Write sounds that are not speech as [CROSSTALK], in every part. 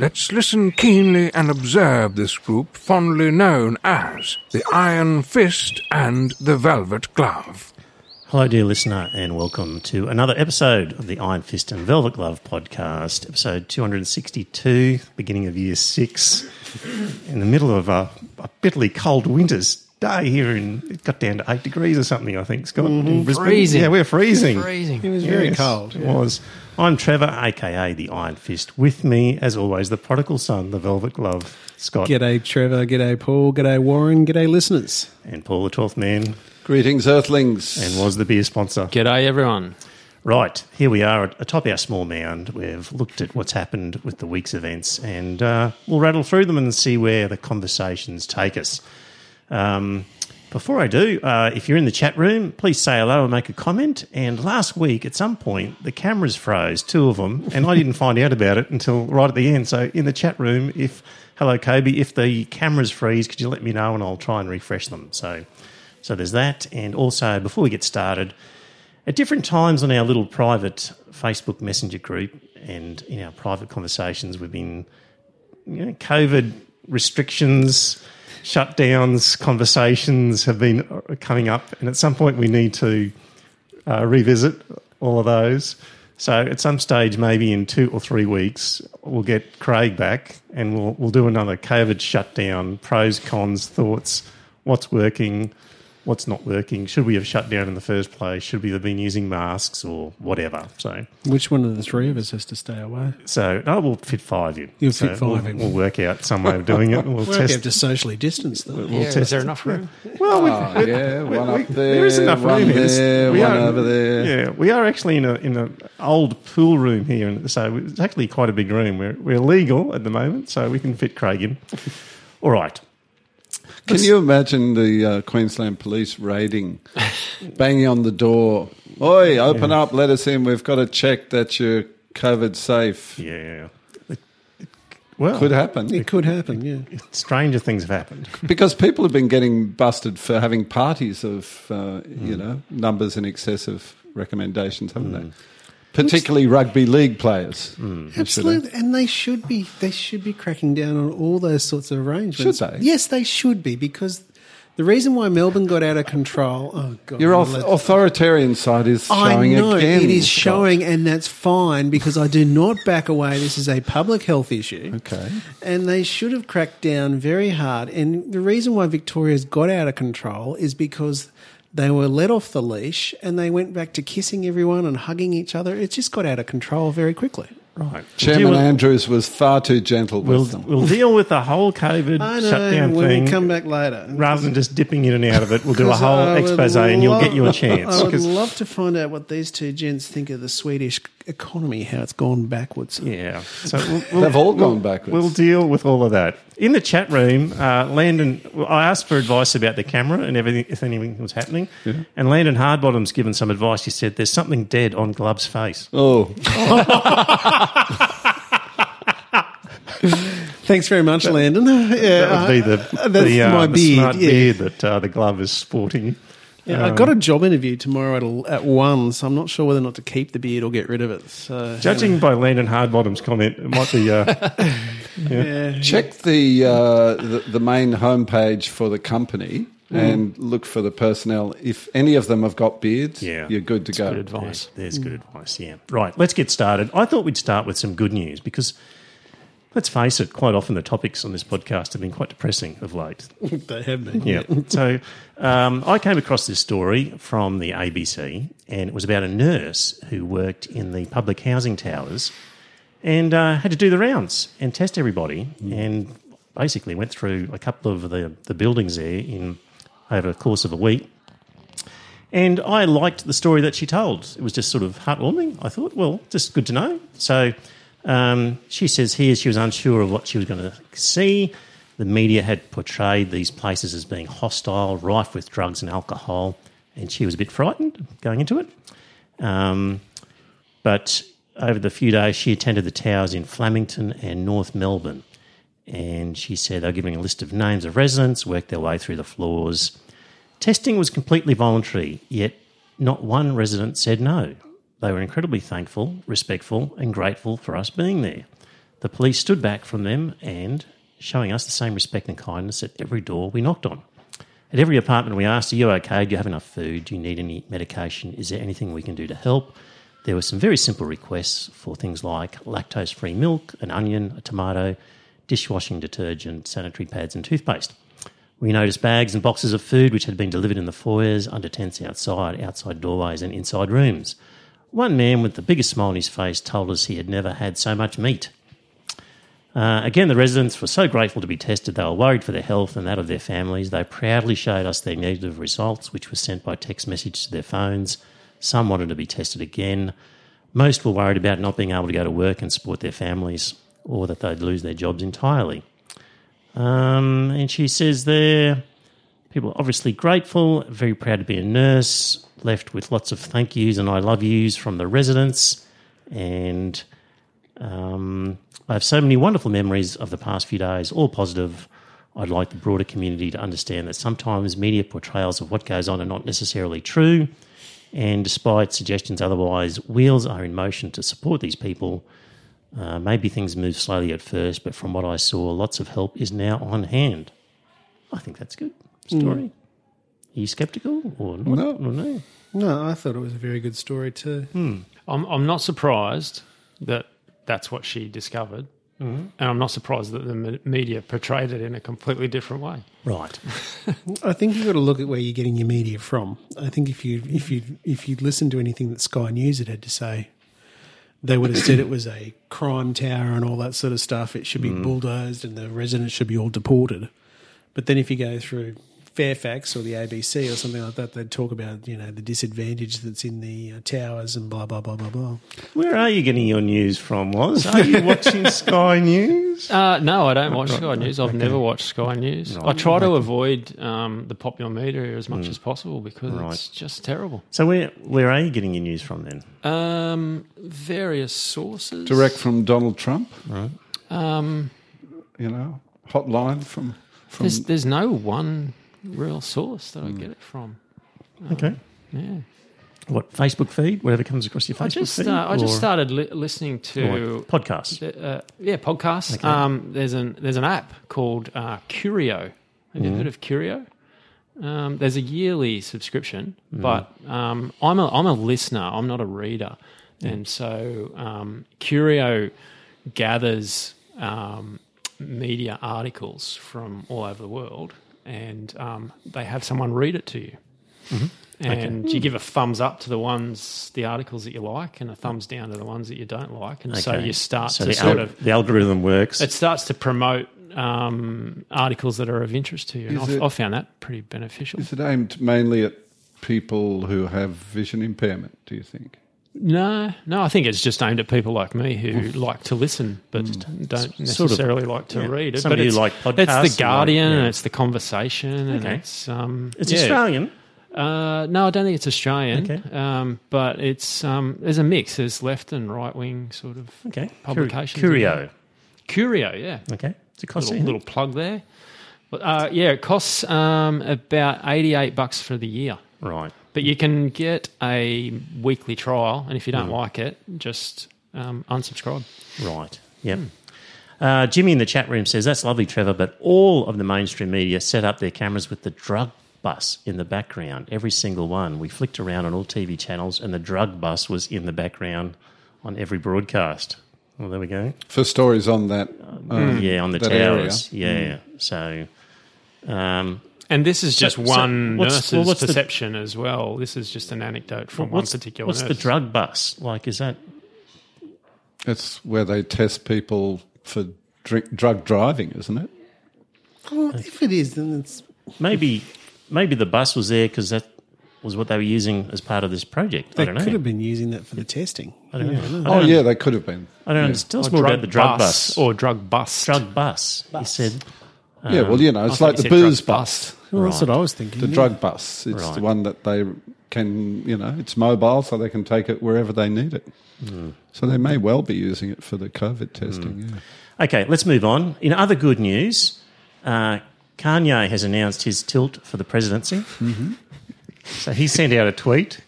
Let's listen keenly and observe this group fondly known as the Iron Fist and the Velvet Glove. Hello, dear listener, and welcome to another episode of the Iron Fist and Velvet Glove podcast, episode 262, beginning of year six, in the middle of a, a bitterly cold winter's day here in, it got down to eight degrees or something, I think, Scott. in mm-hmm. Brisbane. Freezing. Yeah, we're freezing. Freezing. It was very Yes, cold. It was. I'm Trevor, aka the Iron Fist. With me, as always, the prodigal son, the Velvet Glove, Scott, G'day, Trevor. G'day, Paul. G'day, Warren. G'day, listeners. and Paul, the twelfth man, Greetings, Earthlings. and was the beer sponsor. G'day, everyone. Right, here we are atop our small mound. We've looked at what's happened with the week's events and uh, we'll rattle through them and see where the conversations take us. Um, before I do, uh, if you're in the chat room, please say hello and make a comment. And last week, at some point, the cameras froze, two of them, and I didn't find out about it until right at the end. So, in the chat room, if hello, Kobe, if the cameras freeze, could you let me know and I'll try and refresh them? So, so there's that. And also, before we get started, at different times on our little private Facebook Messenger group and in our private conversations, we've been, you know, COVID restrictions, shutdowns, conversations have been coming up, and at some point we need to uh, revisit all of those. So at some stage, maybe in two or three weeks, we'll get Craig back and we'll we'll do another COVID shutdown, pros, cons, thoughts, what's working, what's not working. Should we have shut down in the first place? Should we have been using masks or whatever? So Which one of the three of us has to stay away? so no, we'll fit five in. You'll So fit five we'll, in. We'll work out some way of doing it. We'll [LAUGHS] Well, we test. have to socially distance them. We'll Yeah, is test there enough room? [LAUGHS] Well, we, Oh, yeah, one up there, there is enough room here. There, we one are- over there. Yeah, we are actually in a in an old pool room here, and so it's actually quite a big room. We're we're legal at the moment, so we can fit Craig in. All right. Can you imagine the uh, Queensland Police raiding, [LAUGHS] banging on the door? Oi, open up, let us in. We've got to check that you're COVID safe. Yeah. It- it- well, Could happen It could happen, yeah. stranger things have happened. [LAUGHS] because people have been getting busted for having parties of, uh, Hmm. you know, numbers in excess of recommendations, haven't they? Particularly rugby league players. Hmm. Absolutely, and they should be. They should be cracking down on all those sorts of arrangements. Should they? Yes, they should be because the reason why Melbourne got out of control. Oh God, Your I'm auth- allowed- authoritarian side is I showing know again. it is Scott. showing, and that's fine because I do not back away. This is a public health issue. Okay. And they should have cracked down very hard. And the reason why Victoria's got out of control is because they were let off the leash and they went back to kissing everyone and hugging each other. It just got out of control very quickly. Right. Chairman we'll deal, Andrews was far too gentle we'll, with them. we'll deal with the whole COVID [LAUGHS] I know shutdown when thing. we come back later. Rather than just dipping in and out of it, we'll do a whole I would expose and you'll get you a chance. I would love to find out what these two gents think of the Swedish economy, how it's gone backwards. Yeah. So we'll, [LAUGHS] we'll, They've all gone backwards. We'll deal with all of that. In the chat room, uh, Landon, well, I asked for advice about the camera and everything, if anything was happening. And Landon Hardbottom's given some advice. He said, There's something dead on Glove's face. Oh, [LAUGHS] Thanks very much, Landon. Yeah, That would be the, uh, that's the, uh, my the beard, smart yeah. beard that uh, the glove is sporting. Yeah, I've got a job interview tomorrow at, at one, so I'm not sure whether or not to keep the beard or get rid of it. So, Judging by Landon Hardbottom's comment, it might be. Uh, [LAUGHS] yeah, check the, uh, the the main homepage for the company and look for the personnel. If any of them have got beards, Yeah. you're good to go. Good advice. There's good advice, yeah. Right, let's get started. I thought we'd start with some good news because, let's face it, quite often the topics on this podcast have been quite depressing of late. [LAUGHS] they have been. Yeah. so um, I came across this story from the ABC, and it was about a nurse who worked in the public housing towers and uh, had to do the rounds and test everybody, and basically went through a couple of the, the buildings there in over the course of a week. And I liked the story that she told. It was just sort of heartwarming. I thought, well, just good to know. So um, she says here she was unsure of what she was going to see. The media had portrayed these places as being hostile, rife with drugs and alcohol, and she was a bit frightened going into it. Um, but over the few days, she attended the towers in Flemington and North Melbourne. And she said they were giving a list of names of residents, worked their way through the floors. Testing was completely voluntary, yet not one resident said no. They were incredibly thankful, respectful, and grateful for us being there. The police stood back from them and showing us the same respect and kindness at every door we knocked on. At every apartment, we asked, Are you okay? Do you have enough food? Do you need any medication? Is there anything we can do to help? There were some very simple requests for things like lactose free milk, an onion, a tomato, dishwashing detergent, sanitary pads, and toothpaste. We noticed bags and boxes of food which had been delivered in the foyers, under tents outside, outside doorways, and inside rooms. One man with the biggest smile on his face told us he had never had so much meat. Uh, again, the residents were so grateful to be tested. They were worried for their health and that of their families. They proudly showed us their negative results, which were sent by text message to their phones. Some wanted to be tested again. Most were worried about not being able to go to work and support their families, or that they'd lose their jobs entirely. Um, and she says there, people are obviously grateful, very proud to be a nurse, left with lots of thank yous and I love yous from the residents. And um, I have so many wonderful memories of the past few days, all positive. I'd like the broader community to understand that sometimes media portrayals of what goes on are not necessarily true. And despite suggestions otherwise, wheels are in motion to support these people. Uh, maybe things move slowly at first, but from what I saw, lots of help is now on hand. I think that's good story. Are you sceptical or not? No. Or no? No, I thought it was a very good story too. Hmm. I'm, I'm not surprised that that's what she discovered. Mm-hmm. And I'm not surprised that the media portrayed it in a completely different way. Right. [LAUGHS] I think you've got to look at where you're getting your media from. I think if you if you if you listen to anything that Sky News had had to say, they would have said it was a crime tower and all that sort of stuff. It should be mm. bulldozed and the residents should be all deported. But then if you go through Fairfax or the ABC or something like that, they'd talk about you know the disadvantage that's in the uh, towers and blah blah blah blah blah. Where are you getting your news from, Was? Are you [LAUGHS] watching Sky News? Uh, no, I don't watch Sky News. I've never watched Sky News. I try to avoid um, the popular media as much as possible because Right. it's just terrible. So where where are you getting your news from then? Um, various sources. Direct from Donald Trump, Um, you know, hotline from from. there's, there's no one real source that I get it from. Okay. Yeah. What Facebook feed? Whatever comes across your Facebook I just feed? uh, I just started li- listening to or podcasts. uh, yeah podcasts. Okay. Um, there's an there's an app called uh, Curio. Have Mm. you heard of Curio? Um, there's a yearly subscription, Mm. but um, I'm a I'm a listener. I'm not a reader, Mm. and so um, Curio gathers um, media articles from all over the world, and um, they have someone read it to you. Mm-hmm. And you give a thumbs up to the ones, the articles that you like, and a thumbs down to the ones that you don't like, and so you start So to the, sort al- of the algorithm works. it starts to promote um, articles that are of interest to you. And Is I've, it- I've found that pretty beneficial. Is it aimed mainly at people who have vision impairment? Do you think? No, no, I think it's just aimed at people like me who like to listen but don't Mm. Sort of, necessarily like to yeah. read it. Somebody but who it's, like it's the and like- Guardian yeah. and it's the conversation and Okay. it's um, it's yeah. Australian. Uh, no, I don't think it's Australian. Okay. Um, but it's um, there's a mix. There's left and right wing sort of Okay. Publications Curio. Curio. Yeah, Okay. It's a cost. little, little plug there. But, uh, yeah, it costs um, about eighty eight bucks for the year. Right. But you can get a weekly trial, and if you don't Mm. like it, just um, unsubscribe. Right. Yep. Uh, Jimmy in the chat room says, That's lovely, Trevor, but all of the mainstream media set up their cameras with the drug bus in the background. Every single one. We flicked around on all TV channels, and the drug bus was in the background on every broadcast. Well, there we go. For stories on that, um, yeah, on the towers. area. Yeah. So, um, And this is just so one what's- nurse's well, what's the- perception as well. This is just an anecdote from one particular what's the drug bus? Like, is that. It's where they test people for drink, drug driving, isn't it? Well, uh, if it is, then it's Maybe, maybe the bus was there because that was what they were using as part of this project. I they don't know. could have been using that for the testing. I don't know. Oh, yeah, they could have been. I don't Yeah. understand. Tell us Or more drug about the drug bus. or drug bus. drug bus. He said, yeah, well, um, you know, it's like the booze drug bus, Well, that's what I was thinking. the yeah. drug bus. It's Right. the one that they can, you know, it's mobile, so they can take it wherever they need it. Hmm. So they may well be using it for the COVID testing. Hmm. Yeah. Okay, let's move on. In other good news, uh, Kanye has announced his tilt for the presidency. Mm-hmm. So he sent out a tweet.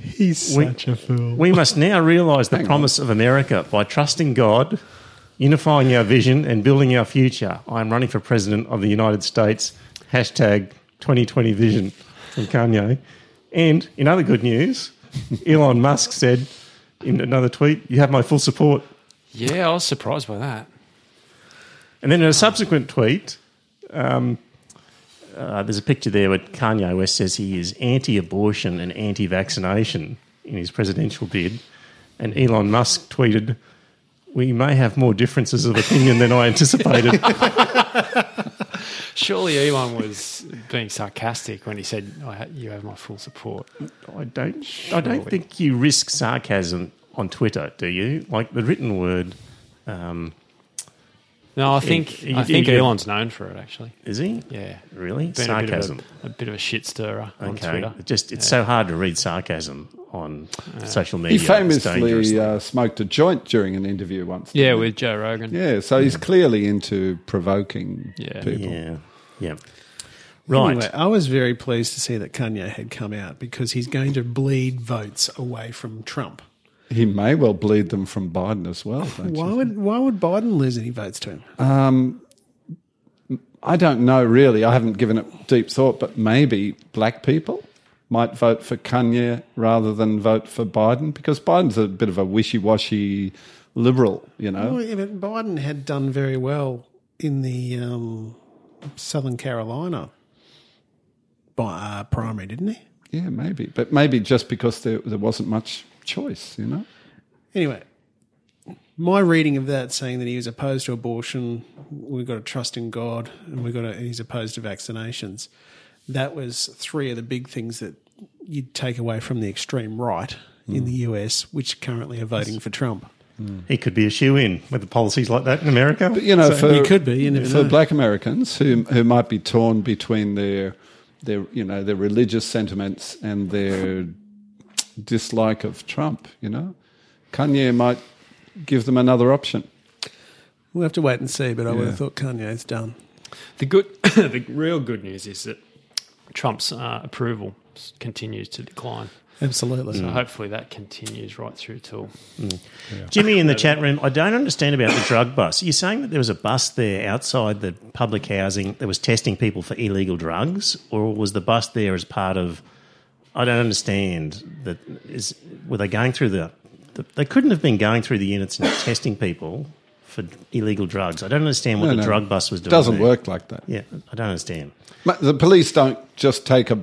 He's We- such a fool. We must now realise the Hang on. promise of America by trusting God, unifying our vision, and building our future. I am running for president of the United States. Hashtag 2020 vision from Kanye. And in other good news, [LAUGHS] Elon Musk said in another tweet, You have my full support. Yeah, I was surprised by that. And then in a subsequent tweet, um, uh, there's a picture there where Kanye West says he is anti abortion and anti vaccination in his presidential bid. And Elon Musk tweeted, We may have more differences of opinion than I anticipated. [LAUGHS] Surely Elon was being sarcastic when he said, I ha- "You have my full support." I don't, I don't think you risk sarcasm on Twitter, do you? Like the written word, um, No, I think he- I think he- Elon's known for it. Actually, is he? yeah, Really? Been sarcasm. A bit of a, a, bit of a shit stirrer on Okay. Twitter. It just it's so hard to read sarcasm on social media. He It's dangerous. famously uh, smoked a joint during an interview once. didn't Yeah, he? with Joe Rogan. yeah. So he's clearly into provoking Yeah. people. Yeah. Yeah. Right. Anyway, I was very pleased to see that Kanye had come out because he's going to bleed votes away from Trump. He may well bleed them from Biden as well. Don't Why you? would why would Biden lose any votes to him? I don't know really. I haven't given it deep thought, but maybe black people might vote for Kanye rather than vote for Biden because Biden's a bit of a wishy-washy liberal, you know. Well, yeah, but Biden had done very well in the um, Southern Carolina by, uh, primary, didn't he? Yeah, maybe, but maybe just because there there wasn't much choice, you know. Anyway, my reading of that saying that he was opposed to abortion, we've got to trust in God, and we've got to, he's opposed to vaccinations. That was three of the big things that you'd take away from the extreme right in hmm. the US, which currently are voting for Trump. Hmm. He could be a shoe in with the policies like that in America. But you know, So for he could be, for know. black Americans who who might be torn between their their you know their religious sentiments and their dislike of Trump, you know, Kanye might give them another option. We'll have to wait and see, but I would have thought Kanye's done. The good, [COUGHS] the real good news is that Trump's uh, approval continues to decline. Absolutely. So hopefully that continues right through till. Jimmy in the chat room, I don't understand about the drug bus. You're saying that there was a bus there outside the public housing that was testing people for illegal drugs, or was the bus there as part of? I don't understand that. Is were they going through the? the they couldn't have been going through the units and testing people for illegal drugs. I don't understand what No, the no. drug bus was doing. It doesn't there. work like that. Yeah, I don't understand. Ma- The police don't just take a,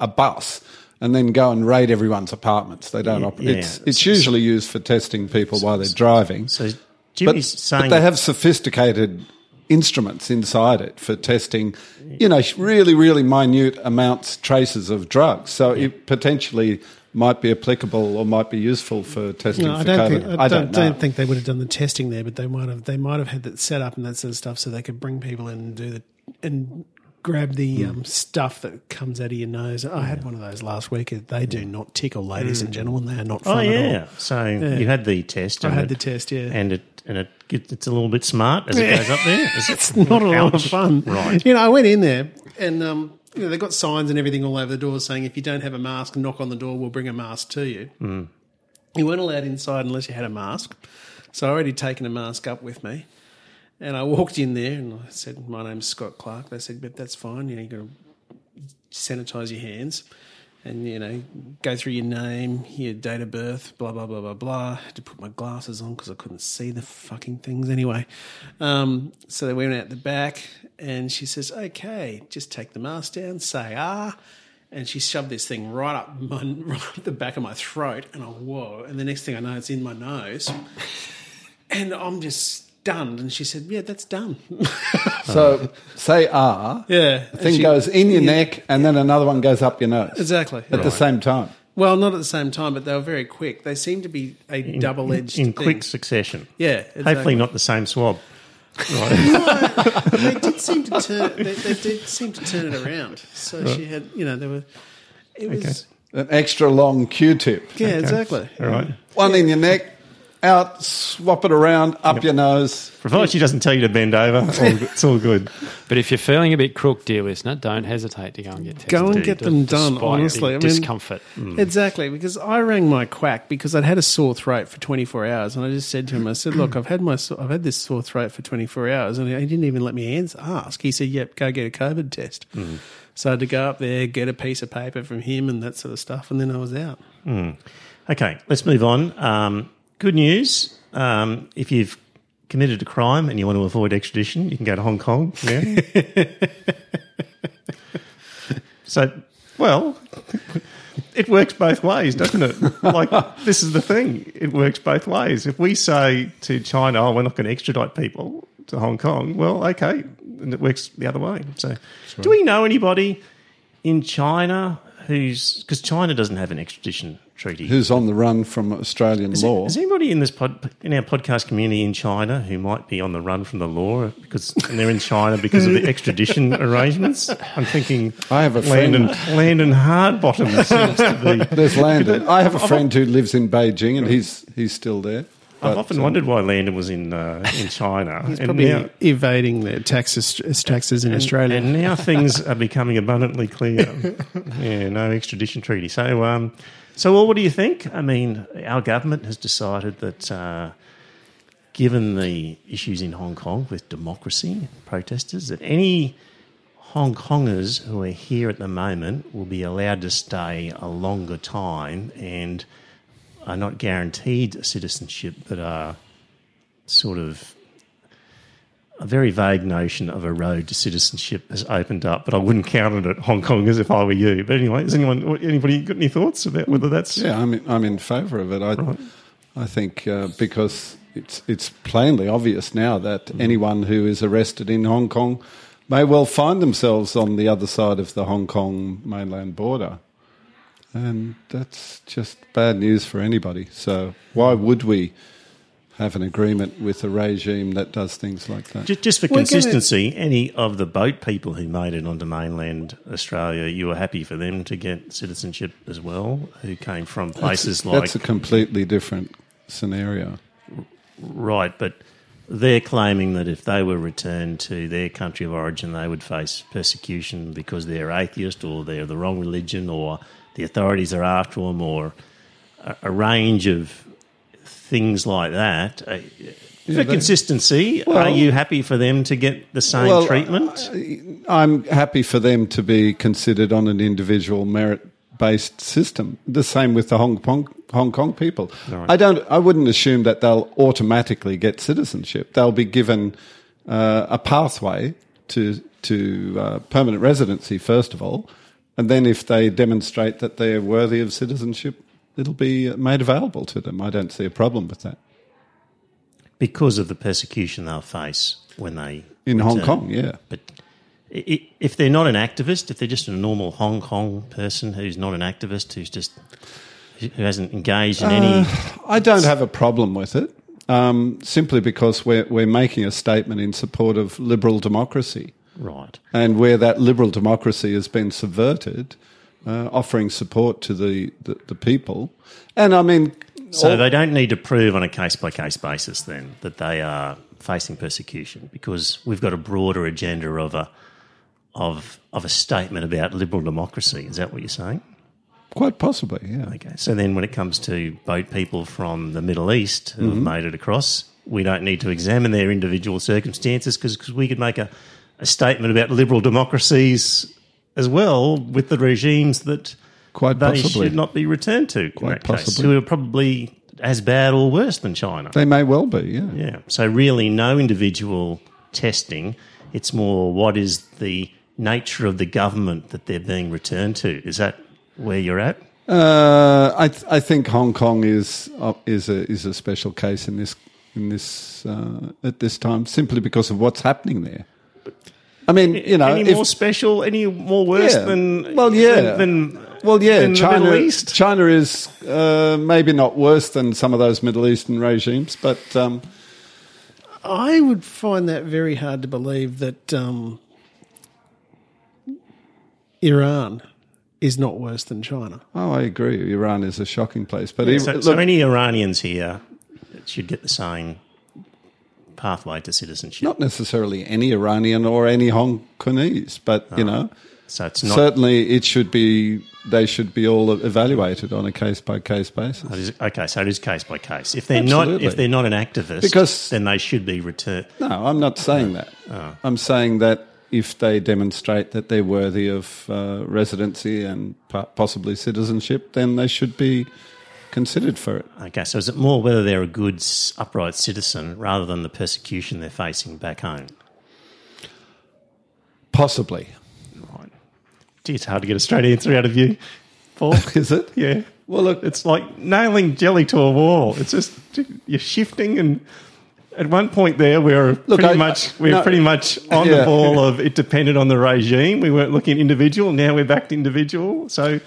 a bus and then go and raid everyone's apartments. They don't Yeah, operate. yeah. It's, it's usually used for testing people while they're driving. So But, Jimmy's but saying they have sophisticated instruments inside it for testing, you know, really, really minute amounts, traces of drugs. So it potentially might be applicable or might be useful for testing No, I for don't COVID. think I, don't, know. don't think they would have done the testing there, but they might have. They might have had that set up and that sort of stuff, so they could bring people in and do the and grab the Hmm. um, stuff that comes out of your nose. I had one of those last week. They do not tickle, ladies and gentlemen. They are not Oh fun at all. So you had the test. I had it- the test, yeah. and it and it get- it's a little bit smart as it goes up there. [LAUGHS] Is it? It's not a lot of Ouch. fun. Right. You know, I went in there and um, you know, they've got signs and everything all over the doors saying if you don't have a mask, knock on the door, we'll bring a mask to you. Hmm. You weren't allowed inside unless you had a mask. So I already taken a mask up with me. And I walked in there and I said, My name's Scott Clark. They said, But that's fine. You know, you've got to sanitize your hands and, you know, go through your name, your date of birth, blah, blah, blah, blah, blah. I had to put my glasses on because I couldn't see the fucking things anyway. Um, so they went out the back and she says, Okay, just take the mask down, say ah. And she shoved this thing right up, my, [LAUGHS] right up the back of my throat. And I, whoa. And the next thing I know, it's in my nose. And I'm just stunned. And she said, Yeah, that's done. [LAUGHS] So say ah, yeah. the thing goes in your neck and then another one goes up your nose Exactly. at the same time. Well, not at the same time, but they were very quick. They seem to be a double edged in quick succession. Yeah. Exactly. Hopefully not the same swab. [LAUGHS] they did seem to turn. They, they did seem to turn it around. So she had, you know, there were. It was. An extra long Q-tip. Yeah, exactly. All right. One in your neck, out, swap it around, up your nose. Provided she doesn't tell you to bend over, all it's all good. But if you're feeling a bit crook, dear listener, don't hesitate to go and get tested. Go and get them done, honestly. the I mean- discomfort. Mm. Exactly, because I rang my quack because I'd had a sore throat for 24 hours, and I just said to him, I said, "Look, I've had my I've had this sore throat for 24 hours," and he didn't even let me ans- ask. He said, "Yep, go get a COVID test." Mm. So I had to go up there, get a piece of paper from him, and that sort of stuff, and then I was out. Mm. Okay, let's move on. Um, good news. Um, if you've committed a crime and you want to avoid extradition, you can go to Hong Kong. [LAUGHS] Yeah. so, well, it works both ways, doesn't it? Like, this is the thing. It works both ways. If we say to China, oh, we're not going to extradite people to Hong Kong, well, okay. And it works the other way. So, do we know anybody in China who's. Because China doesn't have an extradition treaty. Who's on the run from Australian Is, law? is anybody in this pod, in our podcast community in China who might be on the run from the law because and they're in China because of the [LAUGHS] extradition arrangements? I'm thinking I have a Landon friend. Landon Hardbottom seems to be. [LAUGHS] There's Landon. I have a friend who lives in Beijing, and he's he's still there. I've often um, woned why Landon was in uh, in China. [LAUGHS] He's and probably now, evading their taxes taxes in Australia. and now things are becoming abundantly clear. yeah, no extradition treaty. So, um, so well, what do you think? I mean, our government has decided that, uh, given the issues in Hong Kong with democracy protesters, that any Hong Kongers who are here at the moment will be allowed to stay a longer time and are not guaranteed citizenship, but are sort of a very vague notion of a road to citizenship has opened up, but I wouldn't count it at Hong Kong as if I were you. But anyway, has anyone, anybody got any thoughts about whether that's Yeah, I'm in, I'm in favour of it. I I think uh, because it's it's plainly obvious now that anyone who is arrested in Hong Kong may well find themselves on the other side of the Hong Kong mainland border, and that's just bad news for anybody. So why would we have an agreement with a regime that does things like that? Ju- Just for We're gonna- consistency, any of the boat people who made it onto mainland Australia, you were happy for them to get citizenship as well, who came from places like that's a completely different scenario. right, but they're claiming that if they were returned to their country of origin, they would face persecution because they're atheist or they're the wrong religion or the authorities are after them or a, a range of things like that. Uh, for they- consistency, are you happy for them to get the same Well, treatment? I'm happy for them to be considered on an individual merit based system. The same with the Hong Kong, Hong Kong people. I don't. I wouldn't assume that they'll automatically get citizenship. They'll be given uh, a pathway to to uh, permanent residency first of all, and then if they demonstrate that they're worthy of citizenship, it'll be made available to them. I don't see a problem with that. because of the persecution they'll face when they In Hong. Kong, yeah. But if they're not an activist, if they're just a normal Hong Kong person who's not an activist, who's just who hasn't engaged in any, I don't have a problem with it, um, simply because we're we're making a statement in support of liberal democracy, right? and where that liberal democracy has been subverted, uh, offering support to the, the, the people, and I mean, So all- they don't need to prove on a case by case basis then that they are facing persecution because we've got a broader agenda of a of of a statement about liberal democracy. Is that what you're saying? quite possibly, yeah. Okay. So then when it comes to boat people from the Middle East who Mm-hmm. have made it across, we don't need to examine their individual circumstances because we could make a, a statement about liberal democracies as well with the regimes that Quite they possibly. should not be returned to Quite that case, possibly. who are probably as bad or worse than China. They may well be, yeah. Yeah. So really, no individual testing. It's more what is the nature of the government that they're being returned to. Is that where you're at? Uh, I, th- I think Hong Kong is uh, is a is a special case in this in this uh, at this time simply because of what's happening there. I mean, you know, any if, more special, any more worse Yeah. than Well, yeah. than, than Well, yeah, than the China. Middle East. China is uh, maybe not worse than some of those Middle Eastern regimes, but um, I would find that very hard to believe that um, Iran is not worse than China. Oh, I agree. Iran is a shocking place, but Yeah, so, look, so any Iranians here should get the same pathway to citizenship. not necessarily any Iranian or any Hong Kongese, but you know, so it's not. certainly it should be. They should be all evaluated on a case by case basis. is- okay, so it is case by case. If they're not, if they're not an activist, Because- then they should be returned. No, I'm not saying that. I'm saying that if they demonstrate that they're worthy of uh, residency and possibly citizenship, then they should be considered for it. Okay, so is it more whether they're a good, upright citizen rather than the persecution they're facing back home? Possibly. Right. Gee, it's hard to get a straight answer out of you, Paul. [LAUGHS] Is it? yeah. Well, look, It's like nailing jelly to a wall. It's just you're shifting, and at one point there, we were Look, pretty I- much we are no, pretty much on yeah. the ball of it depended on the regime. We weren't looking individual. Now we're back to individual. So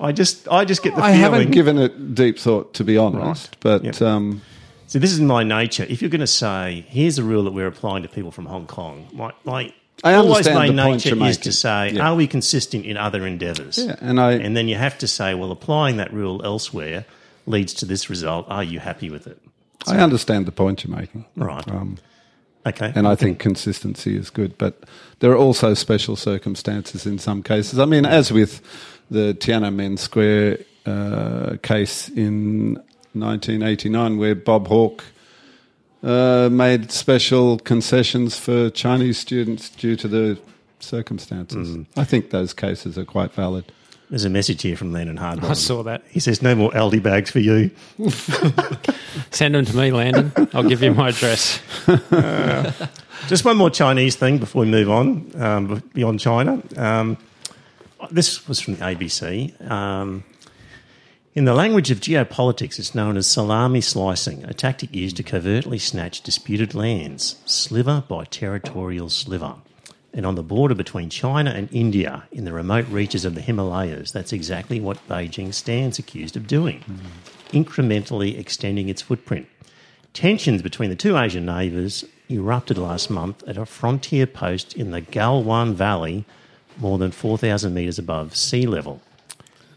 I just I just get the feeling. I feeling. haven't given it deep thought, to be honest. Right. But Yep. um, So this is my nature. If you're going to say, here's a rule that we're applying to people from Hong Kong, my, my I always my nature is to say, Yeah. are we consistent in other endeavours? yeah, and I And then you have to say, well, applying that rule elsewhere leads to this result. Are you happy with it? I understand the point you're making. Right. Um, Okay. and I think consistency is good, but there are also special circumstances in some cases. I mean, as with the Tiananmen Square uh, case in 1989, where Bob Hawke uh, made special concessions for Chinese students due to the circumstances. I think those cases are quite valid. There's a message here from Landon Hardbottom. I saw that. He says, no more Aldi bags for you. [LAUGHS] Send them to me, Landon. I'll give you my address. [LAUGHS] Just one more Chinese thing before we move on um, beyond China. Um, this was from the ABC. Um, in the language of geopolitics, it's known as salami slicing, a tactic used to covertly snatch disputed lands, sliver by territorial sliver. And on the border between China and India, in the remote reaches of the Himalayas, that's exactly what Beijing stands accused of doing, incrementally extending its footprint. Tensions between the two Asian neighbours erupted last month at a frontier post in the Galwan Valley, more than 4,000 metres above sea level,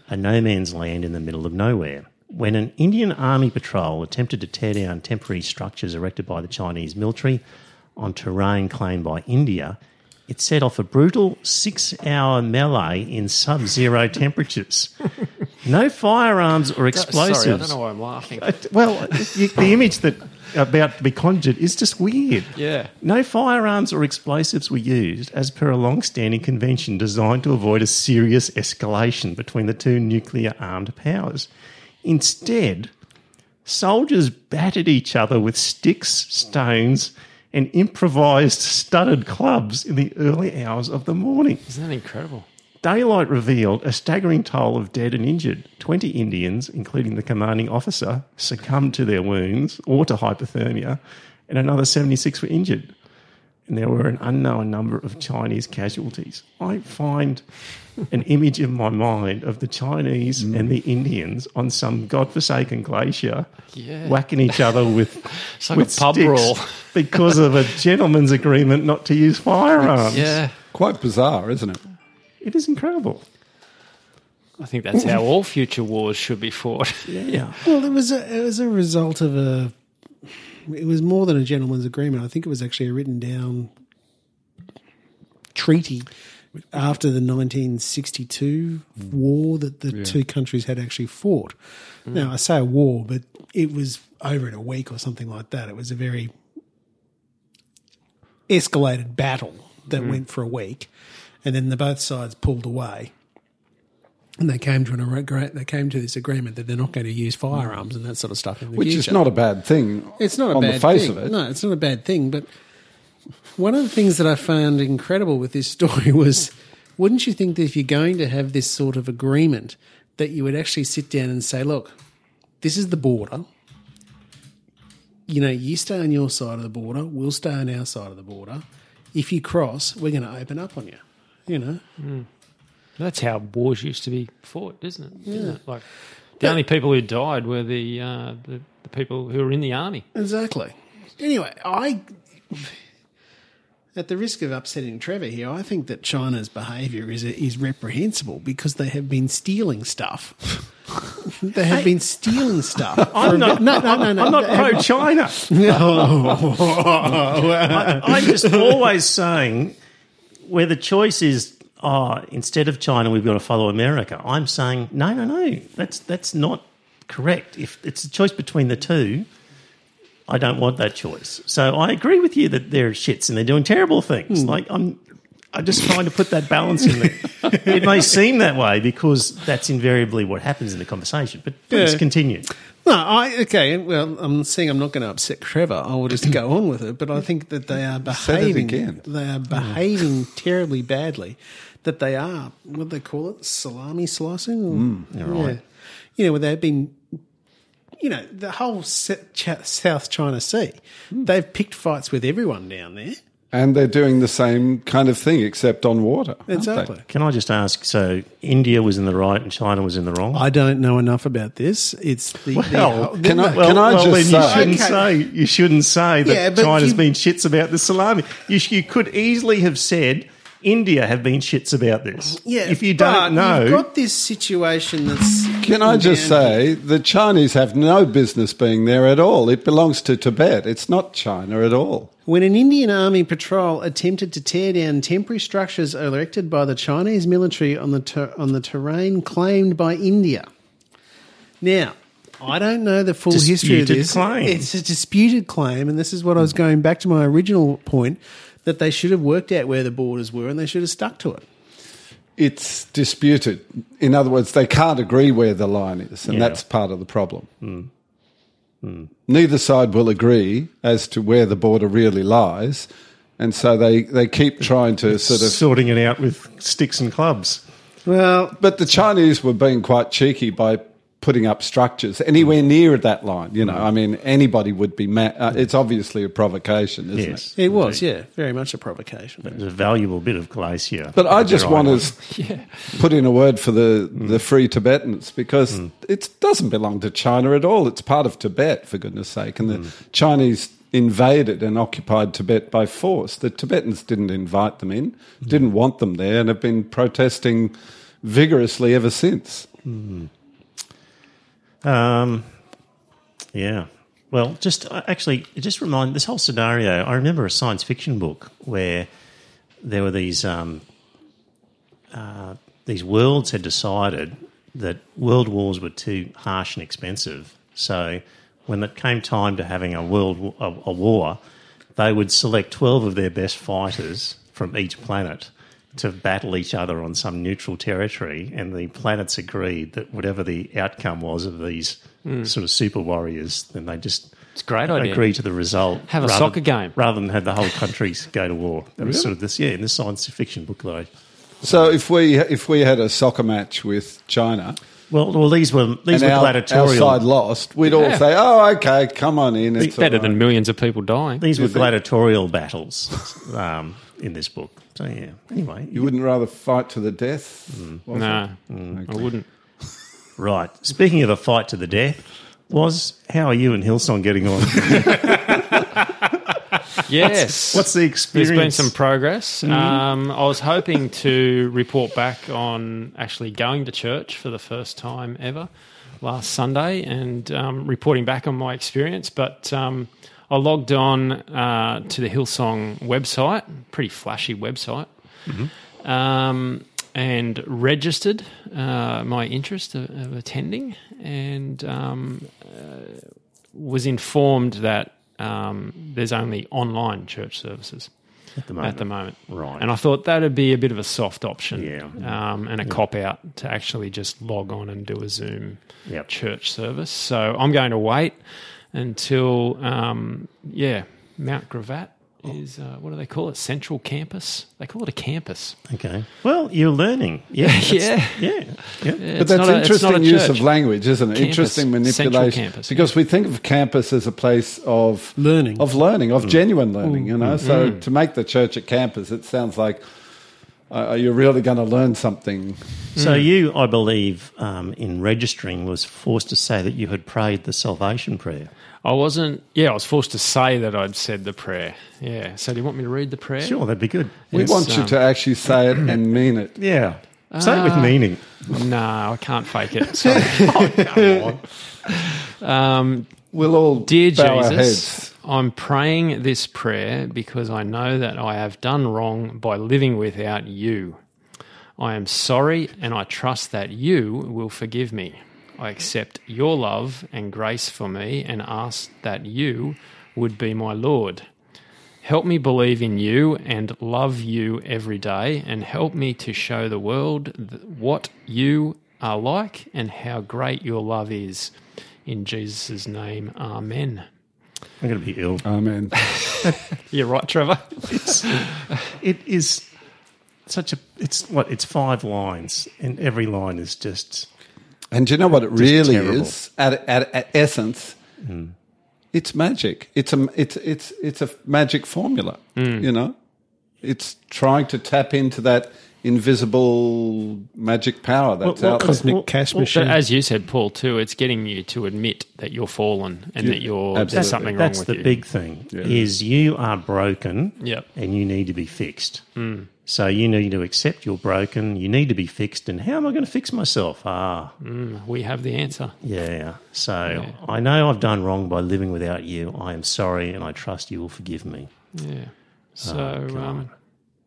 a no man's land in the middle of nowhere. When an Indian Army patrol attempted to tear down temporary structures erected by the Chinese military on terrain claimed by India, it set off a brutal six hour melee in sub zero temperatures. No firearms or explosives. Sorry, I don't know why I'm laughing. Well, the image that about to be conjured is just weird. Yeah. No firearms or explosives were used, as per a long-standing convention designed to avoid a serious escalation between the two nuclear-armed powers. Instead, soldiers battered each other with sticks, stones, and improvised studded clubs in the early hours of the morning. Isn't that incredible? Daylight revealed a staggering toll of dead and injured. 20 Indians, including the commanding officer, succumbed to their wounds or to hypothermia, and another 76 were injured. And there were an unknown number of Chinese casualties. I find an image in my mind of the Chinese and the Indians on some godforsaken glacier Yeah. whacking each other with, [LAUGHS] like with a pub sticks brawl. because of a gentleman's agreement not to use firearms. Yeah. Quite bizarre, isn't it? It is incredible. I think that's how all future wars should be fought. [LAUGHS] Yeah. Well, it was a, it was a result of a. It was more than a gentleman's agreement. I think it was actually a written down treaty after the 1962 war that the two countries had actually fought. Now I say a war, but it was over in a week or something like that. It was a very escalated battle that mm. went for a week, and then the both sides pulled away. And they came to an they came to this agreement that they're not going to use firearms and that sort of stuff in the Which future. is not a bad thing. It's not a on bad the face thing. of it. No, it's not a bad thing. But one of the things that I found incredible with this [LAUGHS] story was, wouldn't you think that if you're going to have this sort of agreement, that you would actually sit down and say, look, this is the border. You know, you stay on your side of the border, we'll stay on our side of the border. If you cross, we're going to open up on you. You know, That's how wars used to be fought, isn't it? Isn't it? Like the only people who died were the, uh, the the people who were in the army. exactly. Anyway, I, at the risk of upsetting Trevor here, I think that China's behaviour is is reprehensible because they have been stealing stuff. [LAUGHS] they have been stealing stuff. [LAUGHS] I'm not, no, no, no, no. I'm not pro China. [LAUGHS] I, I'm just always saying where the choice is, oh, instead of China, we've got to follow America. I'm saying, no, no, no, that's, that's not correct. If it's a choice between the two, I don't want that choice. So I agree with you that they're shits and they're doing terrible things. Hmm. Like I'm, I'm just trying to put that balance in there. it may seem that way because that's invariably what happens in the conversation. But please Yeah. continue. No, I okay. Well, I'm saying I'm not going to upset Trevor. I will just go on with it. But I think that they are behaving. They are behaving terribly badly. That they are what do they call it salami slicing. Or, yeah, you know, where they've been. You know, the whole South China Sea. They've picked fights with everyone down there. And they're doing the same kind of thing, except on water. Exactly. Can I just ask? So India was in the right and China was in the wrong. I don't know enough about this. It's the, Well, the can I- well, can I well, just then you shouldn't Okay. say you shouldn't say that Yeah, but China's you- been shits about the salami. You, you could easily have said India have been shits about this. yeah, if you don't know, you've got this situation that's. Can I just down say the Chinese have no business being there at all? It belongs to Tibet. It's not China at all. When an Indian Army patrol attempted to tear down temporary structures erected by the Chinese military on the ter- on the terrain claimed by India. Now, I don't know the full history of Disputed this. claim. It's a disputed claim, and this is what I was going back to my original point that they should have worked out where the borders were and they should have stuck to it. It's disputed. In other words, they can't agree where the line is, and Yeah. that's part of the problem. Hmm. Hmm. Neither side will agree as to where the border really lies, and so they, they keep trying to sort of. sorting it out with sticks and clubs. Well, But the Chinese were being quite cheeky by putting up structures anywhere mm. near that line. You know, mm. I mean, anybody would be mad. Uh, it's obviously a provocation, isn't Yes, it? it was, yeah, very much a provocation. It's a valuable bit of glacier. But I just want was. to put in a word for the, the mm. free Tibetans because it doesn't belong to China at all. It's part of Tibet, for goodness sake. And the Chinese invaded and occupied Tibet by force. The Tibetans didn't invite them in, didn't want them there, and have been protesting vigorously ever since. Um, yeah. Well, just uh, actually, just remind this whole scenario. I remember a science fiction book where there were these um, uh, these worlds had decided that world wars were too harsh and expensive. So when it came time to having a world a, a war, they would select twelve of their best fighters from each planet to battle each other on some neutral territory, and the planets agreed that whatever the outcome was of these sort of super warriors, then they just It's a great idea. agree to the result. Have a rather- soccer game. rather than have the whole countries [LAUGHS] go to war. That was sort of this, yeah, in this science fiction book that I. So if we if we had a soccer match with China Well, well, these were these and were our, our side lost, we'd all Yeah. say, "Oh, okay, come on in." It's Better all than millions of people dying. These were Is it? gladiatorial battles um, in this book. So yeah. Anyway, You wouldn't rather fight to the death? was No, it? I wouldn't. right. Speaking of a fight to the death, was how are you and Hillsong getting on? [LAUGHS] Yes. What's the There's experience? been some progress. Um, I was hoping to report back on actually going to church for the first time ever last Sunday and um, reporting back on my experience. But um, I logged on uh, to the Hillsong website, pretty flashy website, um, and registered uh, my interest of, of attending and um, uh, was informed that um, there's only online church services at the moment. at the moment. Right. And I thought that'd be a bit of a soft option. Yeah. Um, and a cop out to actually just log on and do a Zoom Yep. church service. So I'm going to wait until, um, yeah, Mount Gravatt is, uh, what do they call it? Central campus? They call it a campus. Okay. Well, you're learning. [LAUGHS] Yeah. that's- Yeah. Yeah. yeah. But It's that's not a- it's interesting not a use of language, isn't it? Campus, interesting central manipulation. campus, because we think of campus as a place of Learning. of learning, Mm. of genuine learning. You know, so to make the church a campus, it sounds like uh, you're really going to learn something. So you, I believe, um, in registering, was forced to say that you had prayed the salvation prayer. I wasn't. Yeah, I was forced to say that I'd said the prayer. Yeah. So do you want me to read the prayer? Sure, that'd be good. We It's, want you um, to actually say it and [COUGHS] mean it. Yeah. Say it with Uh, meaning. No, I can't fake it. [LAUGHS] Sorry. Come on. [LAUGHS] um, We'll all Dear bow our Jesus, heads. I'm praying this prayer because I know that I have done wrong by living without you. I am sorry and I trust that you will forgive me. I accept your love and grace for me and ask that you would be my Lord. Help me believe in you and love you every day, and help me to show the world what you are like and how great your love is. In Jesus' name, Amen. I'm going to be ill. Amen. [LAUGHS] You're right, Trevor. It is such a. It's what? It's five lines, and every line is just. And do you know what it really terrible. is? At, at, at essence, hmm. it's magic. It's a it's it's it's a magic formula. Hmm. You know, it's trying to tap into that invisible magic power that's Well, well, out. Cosmic Well, cash But machine. as you said, Paul, too, it's getting you to admit that you're fallen and Yeah, that you're absolutely. there's something wrong That's the big thing. Is you are broken, Yep. and you need to be fixed. So you need to accept you're broken. You need to be fixed. And how am I going to fix myself? Ah, We have the answer. yeah. So I know I've done wrong by living without you. I am sorry, and I trust you will forgive me. Yeah. So, Oh, um,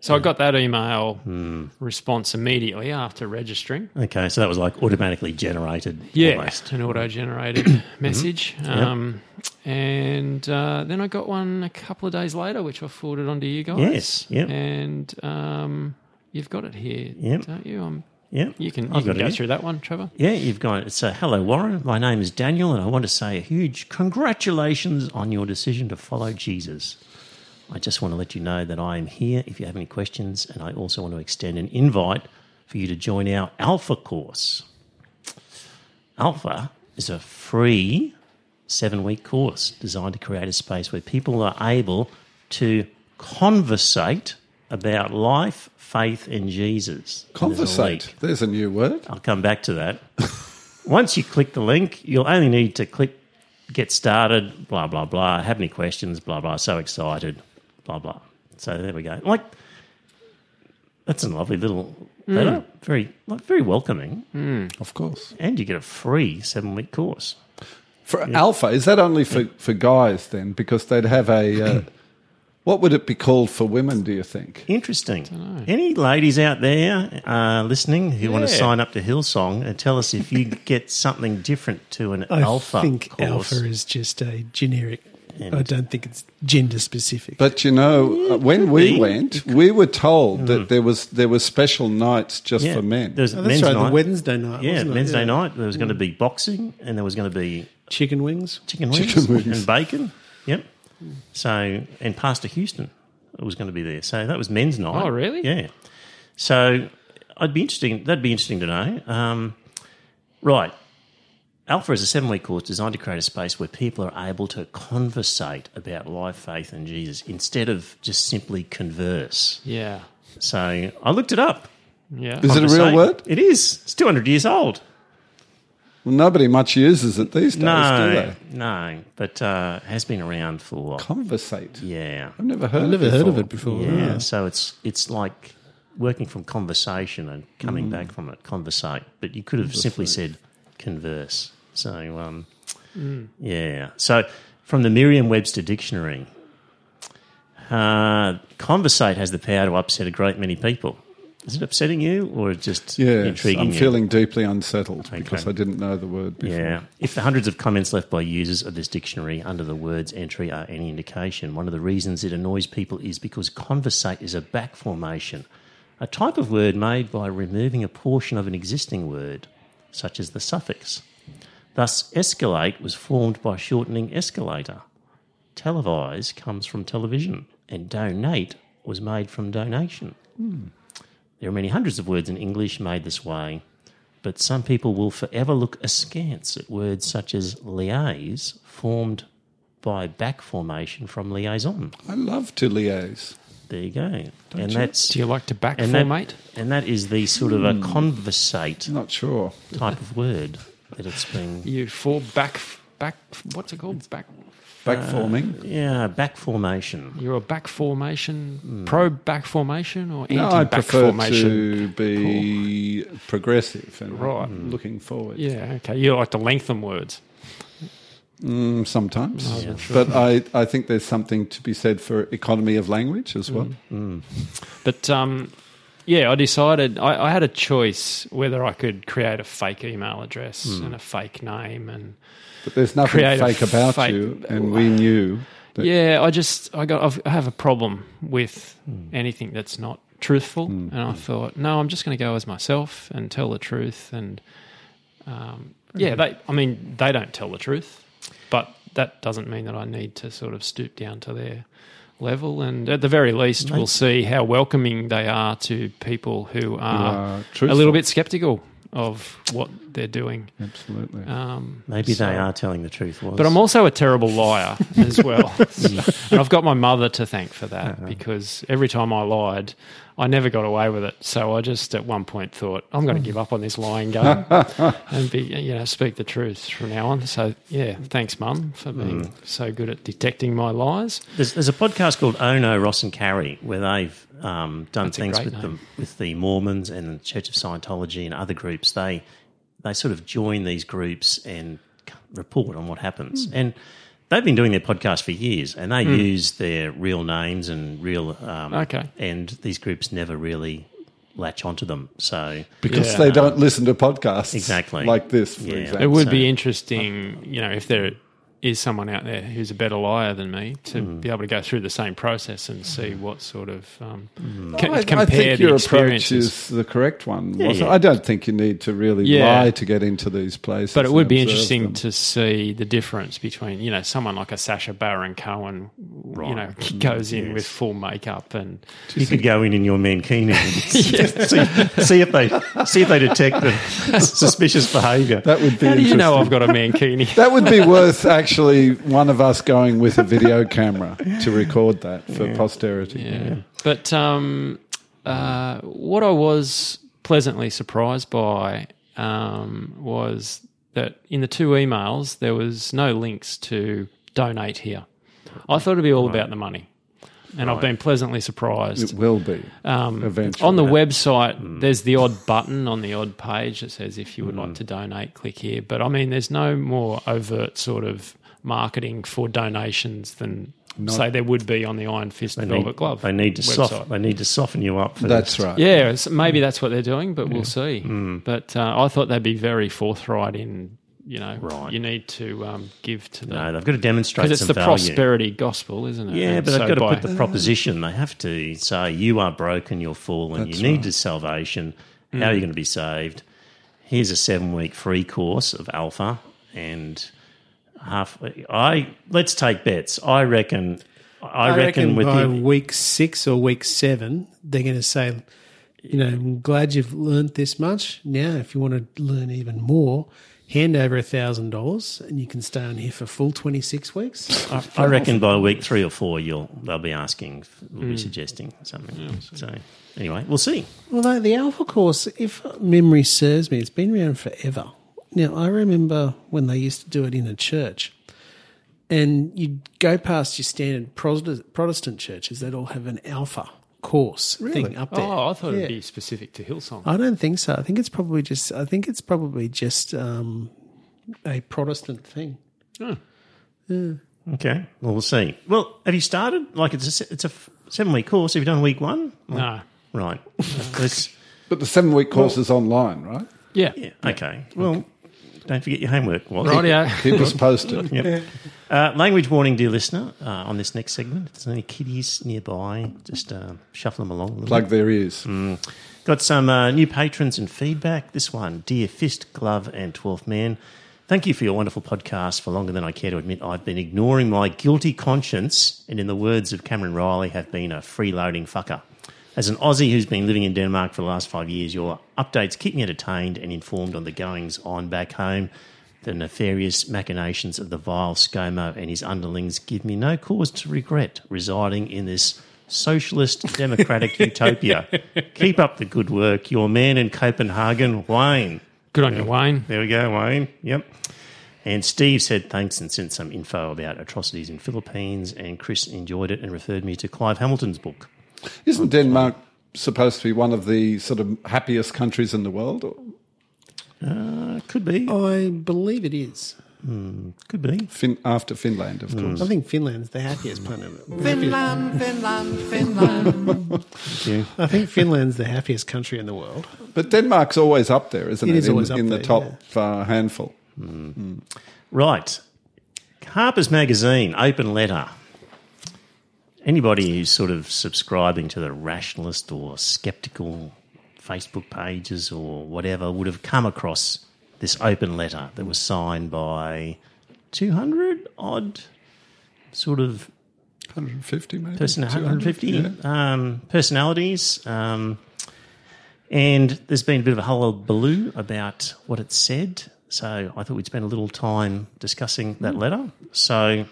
so I got that email Hmm. response immediately after registering. Okay, so that was like automatically generated. Yeah, almost. an auto-generated [COUGHS] message. Um, And uh, then I got one a couple of days later, which I forwarded on to you guys. Yes, yep. And um, you've got it here, Yep. don't you? Um, Yeah, you can, you I've can got go through that one, Trevor. Yeah, you've got it. So, hello, Warren. My name is Daniel, and I want to say a huge congratulations on your decision to follow Jesus. I just want to let you know that I am here if you have any questions, and I also want to extend an invite for you to join our Alpha course. Alpha is a free seven week course designed to create a space where people are able to conversate about life, faith, and Jesus. And there's a. Conversate. There's a new word. I'll come back to that. [LAUGHS] Once you click the link, you'll only need to click get started, blah, blah, blah. Have any questions, blah, blah. So excited, blah, blah. So there we go. Like, that's a lovely little letter. Very, like, very welcoming. Of course. And you get a free seven week course. For alpha, is that only for, for guys then? Because they'd have a. Uh, [CLEARS THROAT] what would it be called for women, do you think? Interesting. Any ladies out there uh, listening who want to sign up to Hillsong and tell us if you [LAUGHS] get something different to an I alpha I think course? alpha is just a generic. And- I don't think it's gender specific. But you know, uh, when we be. went, we were told that there was there were special nights just Yeah. for men. There's oh, that's men's right, night. the Wednesday night. Yeah, wasn't it? Wednesday Yeah. night there was going to be boxing and there was going to be Chicken wings. chicken wings, Chicken wings. and bacon. Yep. So and Pastor Houston was going to be there. So that was men's night. Oh, really? Yeah. So I'd be interesting. That'd be interesting to know. Um, right. Alpha is a seven week course designed to create a space where people are able to conversate about life, faith, and Jesus instead of just simply converse. Yeah. So I looked it up. Yeah. Is it a real word? It is. It's 200 years old. Well, nobody much uses it these days, do No, they? no, but uh, has been around for Conversate. yeah, I've never heard. I've never it heard of it before. yeah. So it's it's like working from conversation and coming back from it, conversate. But you could have simply said converse. So um, yeah. So from the Merriam-Webster dictionary, uh, conversate has the power to upset a great many people. Is it upsetting you or just Yes, intriguing I'm you? feeling deeply unsettled because I didn't know the word before. Yeah. If the hundreds of comments left by users of this dictionary under the words entry are any indication, one of the reasons it annoys people is because conversate is a back formation, a type of word made by removing a portion of an existing word, such as the suffix. Thus, escalate was formed by shortening escalator. Televise comes from television, and donate was made from donation. Hmm. There are many hundreds of words in English made this way, but some people will forever look askance at words such as liaise, formed by back formation from liaison. I love to liaise. There you go. and that's Do you like to back and that, formate? and that is the sort of a hmm. conversate Not sure. type of word that it's been. [LAUGHS] You for back back. What's it called? Back. Back uh, forming. Yeah, back formation. You're a back formation, hmm. pro back formation, or anti No, I back prefer formation. to be progressive and Right. looking forward. Yeah, okay. You like to lengthen words. Mm, sometimes, Oh, but I, I think there's something to be said for economy of language as well. But um, yeah, I decided I, I had a choice whether I could create a fake email address and a fake name, and But there's nothing fake about fake- you, and we knew. That yeah, I just I got I've, I have a problem with anything that's not truthful, and I thought, no, I'm just going to go as myself and tell the truth, and um, yeah, they I mean they don't tell the truth, but that doesn't mean that I need to sort of stoop down to their level, and at the very least, we'll see how welcoming they are to people who are are a little bit skeptical of what they're doing. Absolutely. Um, Maybe so- they are telling the truth. Was. but I'm also a terrible liar as well. [LAUGHS] and I've got my mother to thank for that because every time I lied, I never got away with it. So I just at one point thought, I'm going to give up on this lying game [LAUGHS] and be, you know, speak the truth from now on. So yeah, thanks, mum, for being so good at detecting my lies. There's, there's a podcast called Oh No, Ross and Carrie where they've um, done That's things with name. the with the Mormons and the Church of Scientology and other groups. They they sort of join these groups and report on what happens. Hmm. And they've been doing their podcast for years, and they use their real names and real. Um, Okay. And these groups never really latch onto them. So because Yeah. they don't listen to podcasts Exactly. like this, for Yeah. example. It would so- be interesting, you know, if there is someone out there who's a better liar than me to Hmm. be able to go through the same process and see what sort of um, ca- I, I compare think the your approach is the correct one. Yeah, wasn't yeah. I don't think you need to really Yeah. lie to get into these places. But it would be interesting them. to see the difference between, you know, someone like a Sacha Baron Cohen, you know, Mm, [LAUGHS] goes in with full makeup and you could go in in your mankini and [LAUGHS] see, see if they see if they detect the [LAUGHS] suspicious behaviour. That would be how do you know I've got a mankini? That would be worth actually one of us going with a video camera to record that for posterity. Yeah. But um, uh, what I was pleasantly surprised by um, was that in the two emails there was no links to donate here. I thought it'd be all about the money. And I've been pleasantly surprised. It will be Um, eventually. on the website, there's the odd button on the odd page that says if you would like to donate, click here. But I mean, there's no more overt sort of marketing for donations than say there would be on the Iron Fist They Velvet need, Glove. they need to website. soften. They need to soften you up. For That's this. right. Yeah, it's- maybe that's what they're doing, but we'll see. But uh, I thought they'd be very forthright in, you know, Right. you need to um, give to the No, they've got to demonstrate because it's some the value. prosperity gospel, isn't it? Yeah, And but they've got to put the proposition. They have to say, you are broken, you're fallen, That's you need right. this salvation. How are you going to be saved? Here's a seven week free course of Alpha. And half, I let's take bets. I reckon, I, reckon, with by the, week six or week seven, they're going to say, you know, I'm glad you've learnt this much. Now, if you want to learn even more, hand over a thousand dollars, and you can stay on here for full twenty six weeks. [LAUGHS] I, I reckon by week three or four, you'll they'll be asking, they'll be hmm. suggesting something. so anyway, we'll see. Although the Alpha course, if memory serves me, it's been around forever. Now, I remember when they used to do it in a church, and you'd go past your standard Protestant Protestant churches, they'd all have an Alpha course thing up there. Oh, I thought Yeah. it'd be specific to Hillsong. I don't think so. I think it's probably just. I think it's probably just um, a Protestant thing. Okay, well, we'll see. Well, have you started? Like it's a, it's a seven week course. Have you done week one? no. Right. [LAUGHS] Let's, But the seven week course is online, right? Yeah. yeah. Okay. Well, don't forget your homework. Wally. Rightio. Keep us [LAUGHS] posted. Yep. Uh, language warning, dear listener, uh, on this next segment. If there's any kiddies nearby, just uh, shuffle them along. a little Plug their ears. Got some uh, new patrons and feedback. This one, Dear Fist, Glove, and Twelfth Man. Thank you for your wonderful podcast. For longer than I care to admit, I've been ignoring my guilty conscience, and in the words of Cameron Reilly, have been a freeloading fucker. As an Aussie who's been living in Denmark for the last five years, your updates keep me entertained and informed on the goings on back home. The nefarious machinations of the vile ScoMo and his underlings give me no cause to regret residing in this socialist [LAUGHS] democratic utopia. Keep up the good work. Your man in Copenhagen, Wayne. Good on you, Wayne. There we go, Wayne. Yep. And Steve said thanks and sent some info about atrocities in Philippines. And Chris enjoyed it and referred me to Clive Hamilton's book. Isn't Denmark supposed to be one of the sort of happiest countries in the world? Or Uh, could be, I believe it is. could be. fin- after Finland, of course. I think Finland's the happiest planet. Finland, Finland, Finland. Thank. I think Finland's the happiest country in the world. But Denmark's always up there, isn't It it? is in always up in the there, top uh, handful. Right. Harper's Magazine, open letter. Anybody who's sort of subscribing to the rationalist or skeptical Facebook pages or whatever would have come across this open letter that was signed by 200 odd sort of 150 maybe? person, 150 Yeah. um, personalities. Um, and there's been a bit of a hullabaloo about what it said. So I thought we'd spend a little time discussing that letter. So,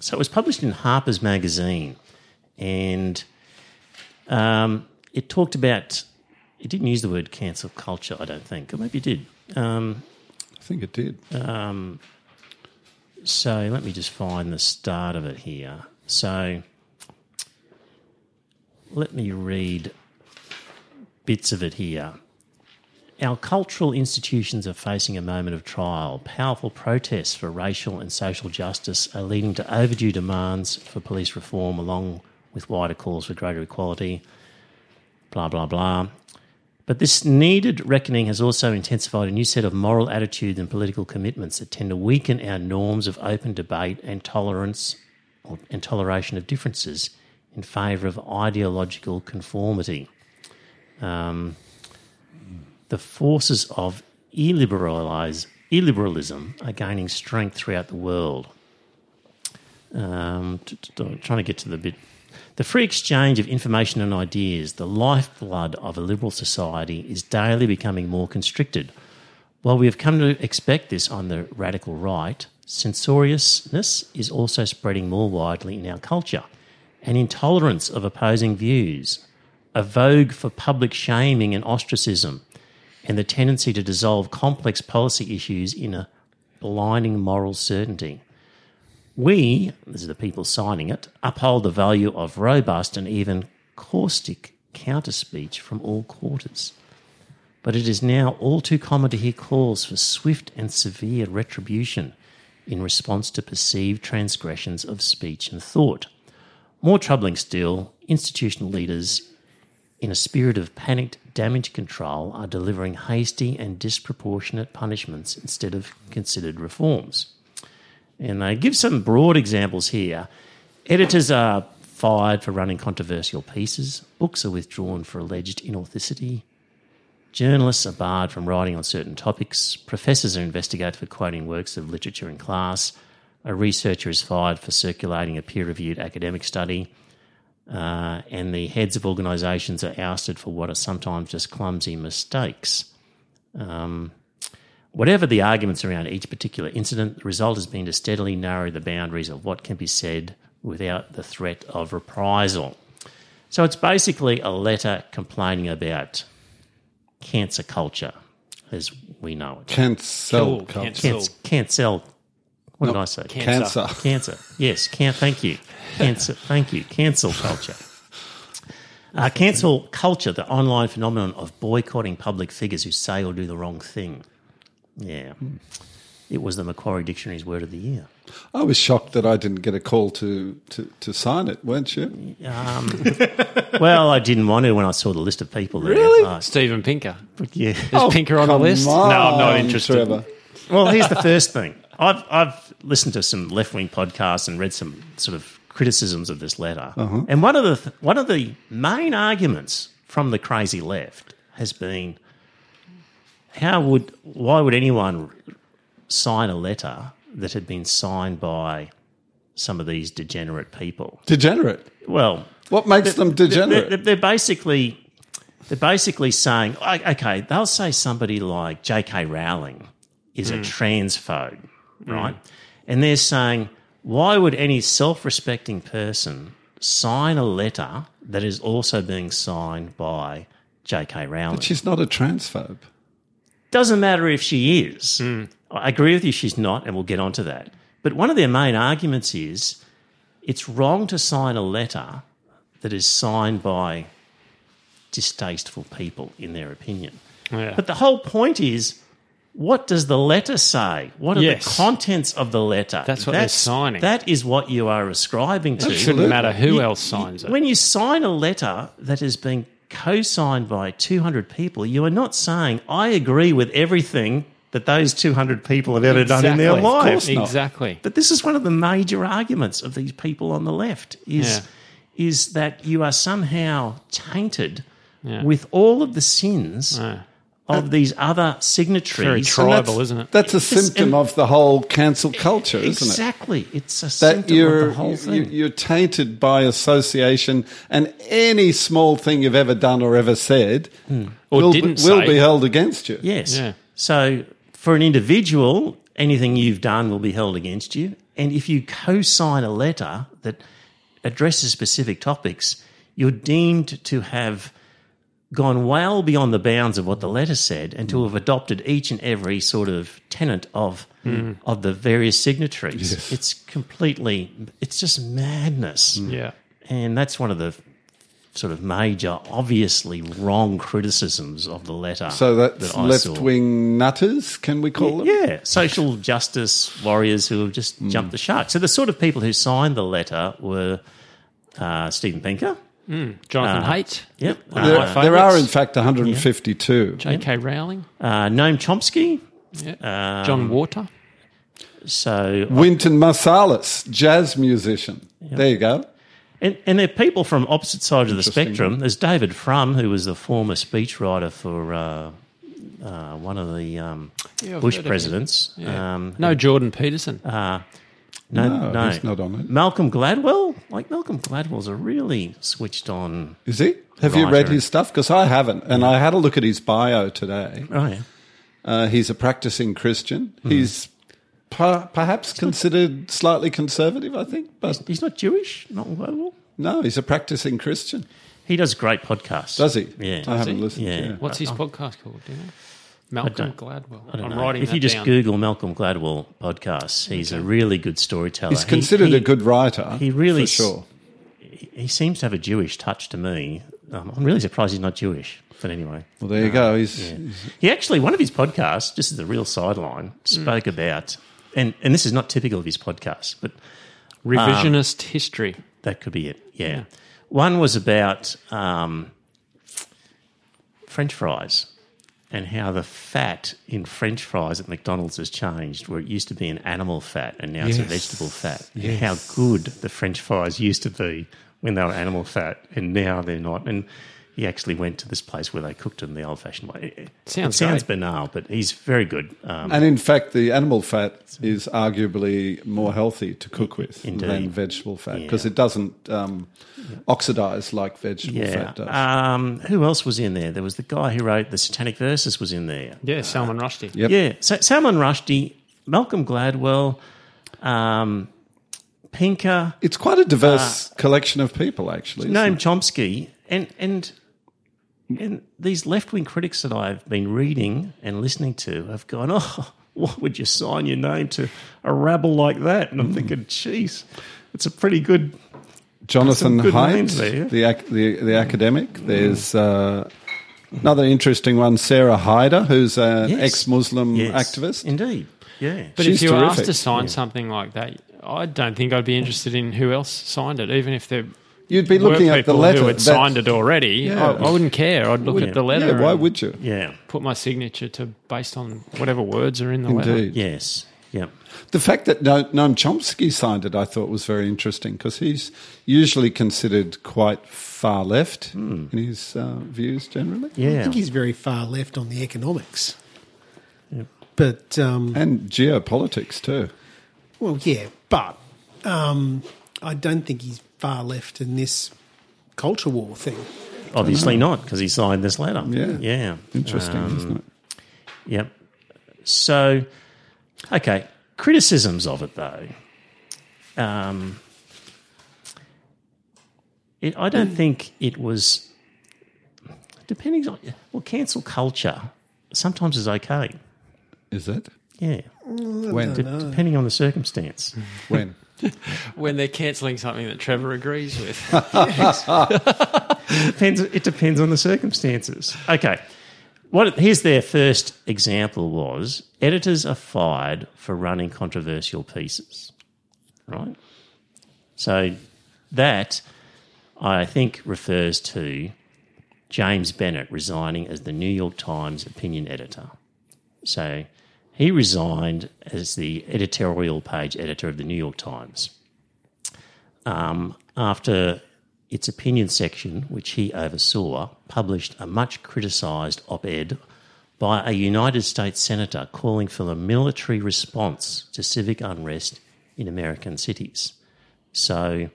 so it was published in Harper's Magazine, and um, it talked about. It didn't use the word cancel culture, I don't think, or maybe it did. Um, I think it did. so let me just find the start of it here. So let me read bits of it here. Our cultural institutions are facing a moment of trial. Powerful protests for racial and social justice are leading to overdue demands for police reform, along with wider calls for greater equality. Blah, blah, blah. But this needed reckoning has also intensified a new set of moral attitudes and political commitments that tend to weaken our norms of open debate and tolerance or, and toleration of differences in favour of ideological conformity. Um, the forces of illiberalism are gaining strength throughout the world. Um, trying to get to the bit. The free exchange of information and ideas, the lifeblood of a liberal society, is daily becoming more constricted. While we have come to expect this on the radical right, censoriousness is also spreading more widely in our culture. An intolerance of opposing views, a vogue for public shaming and ostracism, and the tendency to dissolve complex policy issues in a blinding moral certainty. We, this is the people signing it, uphold the value of robust and even caustic counter speech from all quarters. But it is now all too common to hear calls for swift and severe retribution in response to perceived transgressions of speech and thought. More troubling still, institutional leaders, in a spirit of panicked damage control, are delivering hasty and disproportionate punishments instead of considered reforms. And they give some broad examples here. Editors are fired for running controversial pieces, books are withdrawn for alleged inauthenticity, journalists are barred from writing on certain topics, professors are investigated for quoting works of literature in class, a researcher is fired for circulating a peer reviewed academic study, uh, and the heads of organisations are ousted for what are sometimes just clumsy mistakes. Um, Whatever the arguments around each particular incident, the result has been to steadily narrow the boundaries of what can be said without the threat of reprisal. So it's basically a letter complaining about cancer culture as we know it. Cancel Cool, culture. cancel. Cancer. Cancel. What did I say? Cancer. Cancer. Yes. Can, thank you. Cancer. thank you. Cancel culture. Uh, cancel culture, the online phenomenon of boycotting public figures who say or do the wrong thing. Yeah. It was the Macquarie Dictionary's word of the year. I was shocked that I didn't get a call to, to, to sign it, weren't you? Um, [LAUGHS] well, I didn't want to when I saw the list of people there. Really? Uh, Steven Pinker. yeah. Is Pinker on the list? on, no, I'm not interested. Trevor. Well, here's the first thing. I've I've listened to some left wing podcasts and read some sort of criticisms of this letter, uh-huh. and one of the th- one of the main arguments from the crazy left has been how would why would anyone sign a letter that had been signed by some of these degenerate people? Degenerate. Well, What makes them degenerate? they're, they're basically they're basically saying, okay, they'll say somebody like J.K. Rowling is a hmm. transphobe, Mm. right? And they're saying, why would any self-respecting person sign a letter that is also being signed by J.K. Rowling? But She's not a transphobe. Doesn't matter if she is. Mm. I agree with you, she's not, and we'll get onto that. But one of their main arguments is it's wrong to sign a letter that is signed by distasteful people, in their opinion. Yeah. But the whole point is what does the letter say? What are Yes. the contents of the letter? That's what they're signing. That is what you are ascribing to. It shouldn't matter who You- else signs it. When you sign a letter that has been co signed by 200 people, you are not saying, I agree with everything that those 200 people have ever done in their Exactly. Of lives. course not. Exactly. But this is one of the major arguments of these people on the left is, is that you are somehow tainted Yeah. with all of the sins Yeah. of these other signatories. Very signatories. tribal, isn't it? That's a symptom and- of the whole cancel culture, isn't it? Exactly. It's a That symptom you're of the whole you- thing. you're tainted by association, and any small thing you've ever done or ever said hmm. Or will, didn't will say. be held against you. Yes. Yeah. So for an individual, anything you've done will be held against you. And if you co sign a letter that addresses specific topics, you're deemed to have gone well beyond the bounds of what the letter said and to have adopted each and every sort of tenet of of the various signatories. Yes. It's completely it's just madness. Yeah. And that's one of the sort of major, obviously wrong criticisms of the letter. So that's that left-wing nutters, can we call them? Yeah, social justice warriors who have just Hmm. jumped the shark. So the sort of people who signed the letter were uh, Steven Pinker. Jonathan Uh, Haidt, Yep. There, my there are, in fact, 152. J.K. Rowling, Uh, Noam Chomsky. yeah. Um, John Water. So, Wynton Marsalis, jazz musician. There you go. and, and they're people from opposite sides of the spectrum. There's David Frum, who was the former speechwriter for uh, uh, one of the um, Yeah, Bush heard of him. presidents. Yeah. Um, no, Jordan Peterson. uh, no, No, no, he's not on it. Malcolm Gladwell. Like Malcolm Gladwell's a really switched on. Is he? Have you read his stuff? Because I haven't. And I had a look at his bio today. Oh yeah. Uh, he's a practicing Christian. Hmm. He's per- perhaps considered slightly conservative, I think. But He's not Jewish, not Gladwell. no, he's a practicing Christian. He does great podcasts. Does he? Yeah. I haven't he? listened. Yeah. Yeah. What's his podcast called? Do you know? Malcolm Gladwell. I don't am know. writing if that you just down. Google Malcolm Gladwell podcasts, he's a really good storyteller. He's considered he- a good writer. he really for sure. He seems to have a Jewish touch to me. Um, I'm really surprised he's not Jewish. But anyway, Well, there you go. He's, yeah. he actually one of his podcasts, just as a real sideline, spoke about, and and this is not typical of his podcast, but Revisionist history. That could be it. Yeah. One was about um, French fries and how the fat in French fries at McDonald's has changed, where it used to be an animal fat and now it's a vegetable fat. And Yes. how good the French fries used to be when they were animal fat and now they're not. And he actually went to this place where they cooked in the old fashioned way. It Sounds sounds banal, but he's very good. Um, and in fact, the animal fat is arguably more healthy to cook with than vegetable fat Yeah. because it doesn't um, oxidize like vegetable yeah. fat does. Um, who else was in there? There was the guy who wrote the Satanic Verses was in there. Yeah, Salman Rushdie. Yep. Yeah, so Salman Rushdie, Malcolm Gladwell, um, Pinker, it's quite a diverse collection of people, actually. Noam? Chomsky, and and and these left wing critics that I've been reading and listening to have gone, oh, why would you sign your name to a rabble like that? And I'm hmm. thinking, geez, it's a pretty good. Jonathan Some good Haidt, names there. the, ac- the the hmm. academic. Hmm. There's uh, another interesting one, Sarah Haider, who's an Yes. ex-Muslim Yes, activist. indeed. Yeah, But She's if you were asked to sign something like that, I don't think I'd be interested in who else signed it, even if there You'd be looking at the letter. who had that- signed it already. Yeah. I, I wouldn't care. I'd look Wouldn't at the letter. Yeah, why would you? yeah, put my signature to based on whatever words are in the letter? Indeed. yes, yeah. The fact that no, Noam Chomsky signed it, I thought was very interesting because he's usually considered quite far left in his uh, views generally. Yeah, I think he's very far left on the economics. But, um, And geopolitics too. well, yeah, but um, I don't think he's far left in this culture war thing. obviously not because he signed this letter. Yeah. yeah, Interesting, Um, isn't it? Yep. So, okay, criticisms of it though. Um, it, I don't think it was. Depending on well, cancel culture sometimes is okay. Is it? Yeah, When? de- depending on the circumstance. when? [LAUGHS] When they're cancelling something that Trevor agrees with. [LAUGHS] depends. It depends on the circumstances. Okay. What here's their first example was editors are fired for running controversial pieces, right? So that I think refers to James Bennet resigning as the New York Times opinion editor. So he resigned as the editorial page editor of the New York Times um, after its opinion section, which he oversaw, published a much criticised op ed by a United States senator calling for a military response to civic unrest in American cities. So,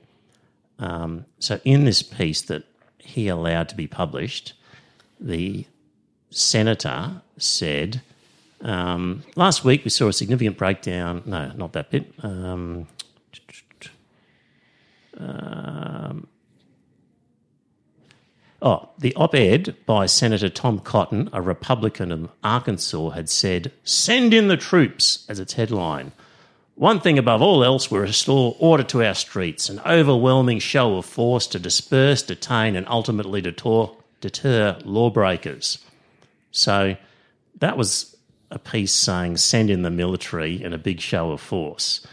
um, so in this piece that he allowed to be published, the senator said, um, last week we saw a significant breakdown. No, not that bit. Um, Oh, the op ed by Senator Tom Cotton, a Republican of Arkansas, had said, Send in the troops as its headline. One thing above all else will restore order to our streets, an overwhelming show of force to disperse, detain, and ultimately deter, deter lawbreakers. So that was a piece saying, Send in the military and a big show of force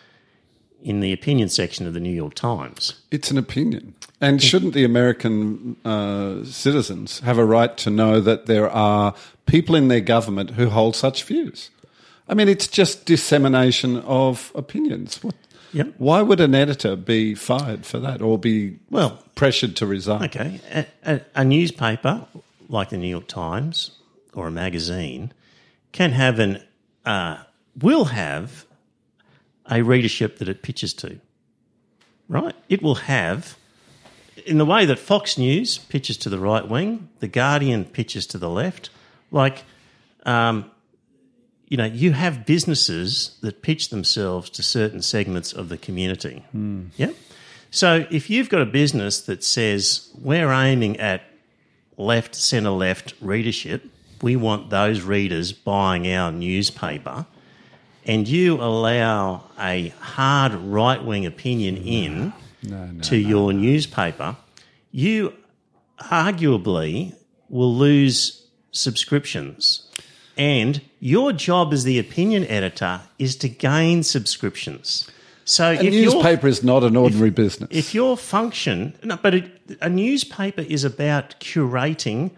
in the opinion section of the New York Times. It's an opinion. And shouldn't the American uh, citizens have a right to know that there are people in their government who hold such views? I mean, it's just dissemination of opinions. What, Yep. Why would an editor be fired for that or be Well, pressured to resign? Okay, a, a, a newspaper like the New York Times or a magazine can have an uh, will have a readership that it pitches to. Right? It will have, in the way that Fox News pitches to the right wing, the Guardian pitches to the left. Like, um, you know, you have businesses that pitch themselves to certain segments of the community. Yeah, So if you've got a business that says we're aiming at left, centre left readership, we want those readers buying our newspaper, and you allow a hard right wing opinion in to your newspaper, you arguably will lose subscriptions. And your job as the opinion editor is to gain subscriptions. So A if newspaper is not an ordinary business. if your function, no, but it, a newspaper is about curating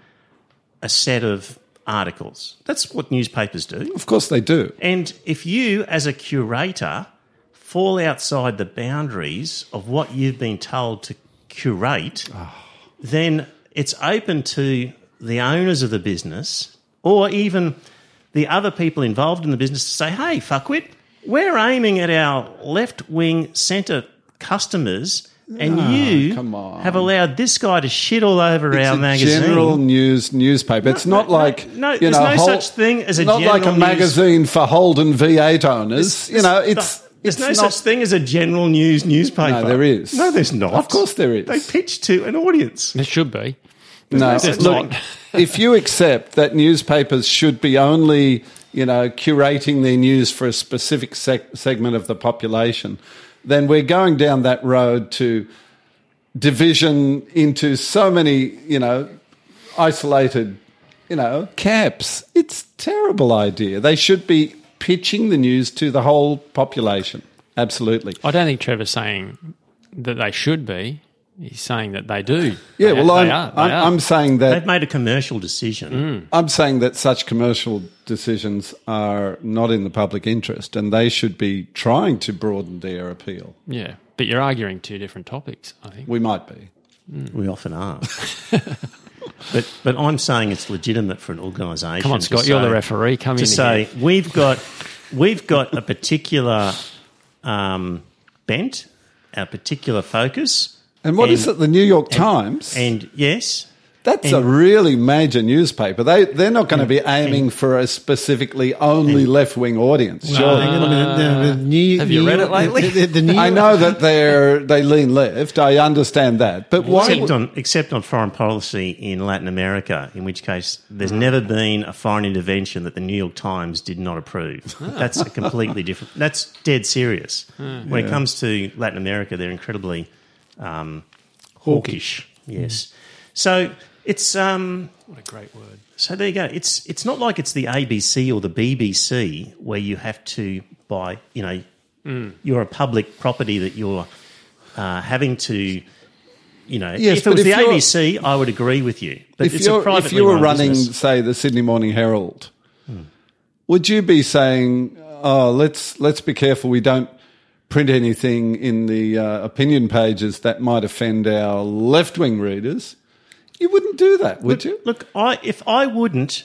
a set of articles. That's what newspapers do. of course, they do. And if you, as a curator, fall outside the boundaries of what you've been told to curate, ah. then it's open to the owners of the business or even the other people involved in the business to say, hey, fuckwit, we're aiming at our left wing centre customers. And ah, you come on. have allowed this guy to shit all over It's our a magazine. general news newspaper. It's No, not no, like no, you there's know, no whole- such thing as a general. It's not like a news- magazine for Holden V8 owners. you know, it's There's it's no not, such thing as a general news newspaper. No, there is. No, there's not. Of course there is. They pitch to an audience. There should be. No, There's look, not. if you accept that newspapers should be only, you know, curating their news for a specific sec- segment of the population, then we're going down that road to division into so many, you know, isolated, you know, camps. It's terrible idea. They should be pitching the news to the whole population. Absolutely. I don't think Trevor's saying that they should be. He's saying that they do. Yeah, They- well, I'm, they are. They I'm, are. I'm saying that They've made a commercial decision. I'm saying that such commercial decisions are not in the public interest and they should be trying to broaden their appeal. yeah, but you're arguing two different topics. I think. We might be. We often are. [LAUGHS] but but I'm saying it's legitimate for an organisation. Come on, to Scott, you're say- the referee. Come to in say here. we've got we've got a particular um, bent, a particular focus, And what is And- it? The New York Times and yes, That's a really major newspaper. They they're not going to be aiming for a specifically only left wing audience. Sure. Hang on a minute. The- the New- Have you New read it lately? the- the- the New I know that they're they lean left. I understand that, but why? Except on, except on foreign policy in Latin America, in which case there's never been a foreign intervention that the New York Times did not approve. Ah. That's a completely different. That's dead serious. Ah. When it comes to Latin America, they're incredibly um, hawkish. Yes. So it's um, What a great word. so there you go. It's it's not like it's the ABC or the BBC where you have to buy. You know, Mm. you're a public property that you're uh, having to. You know, Yes, if it but was if the ABC, I would agree with you. But if it's a you're if you were running, business. say, the Sydney Morning Herald, would you be saying, "Oh, let's let's be careful. We don't print anything in the uh, opinion pages that might offend our left wing readers"? You wouldn't do that, would you? Look, I if I wouldn't,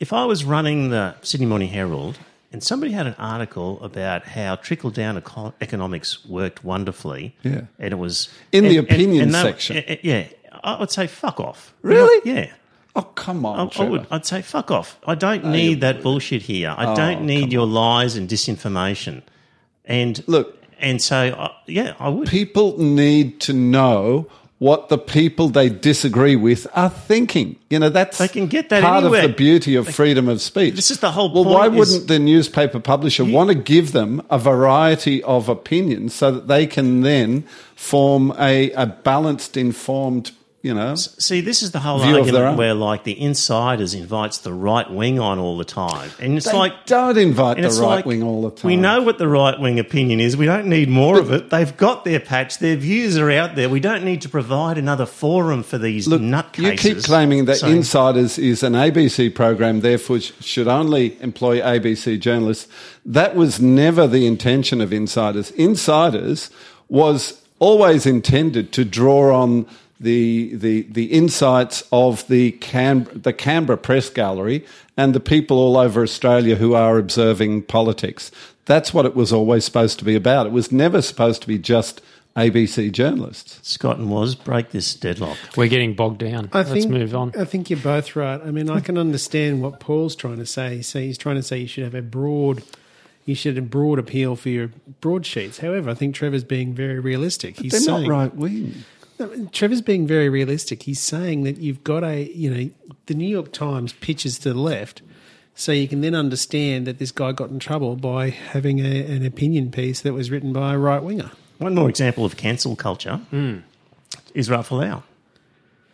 if I was running the Sydney Morning Herald and somebody had an article about how trickle down eco- economics worked wonderfully, Yeah. and it was In the and- and- opinion and they- section. eh, eh, yeah, I would say fuck off. Really? Yeah. Oh, come on, I, I, would. I'd say fuck off. I don't need that bullshit here. I Oh, don't need your lies and disinformation. And Look- and so uh, yeah, I would. People need to know what the people they disagree with are thinking. You know, that's They can get that part anywhere. of the beauty of freedom of speech. This is the whole Well, why is- wouldn't the newspaper publisher want to give them a variety of opinions so that they can then form a, a balanced, informed, you know? See, this is the whole View of their argument where, like, the insiders invites the right wing on all the time, and it's They like don't invite the right like, wing all the time. We know what the right wing opinion is. We don't need more of it. They've got their patch. Their views are out there. We don't need to provide another forum for these Look, nutcases. you keep claiming that saying- Insiders is an ABC program, therefore should only employ ABC journalists. That was never the intention of Insiders. Insiders was always intended to draw on the the the insights of the Can- the Canberra Press Gallery and the people all over Australia who are observing politics. That's what it was always supposed to be about. It was never supposed to be just ABC journalists. Scott and was break this deadlock. We're getting bogged down. I Let's think, move on. I think you're both right. I mean, I can understand what Paul's trying to say. So he's trying to say you should have a broad, you should have broad appeal for your broadsheets. However, I think Trevor's being very realistic. He's They're saying, not right wing. Trevor's being very realistic. He's saying that you've got a, you know, the New York Times pitches to the left, so you can then understand that this guy got in trouble by having a, an opinion piece that was written by a right winger. One more example of cancel culture Hmm. Israel Folau.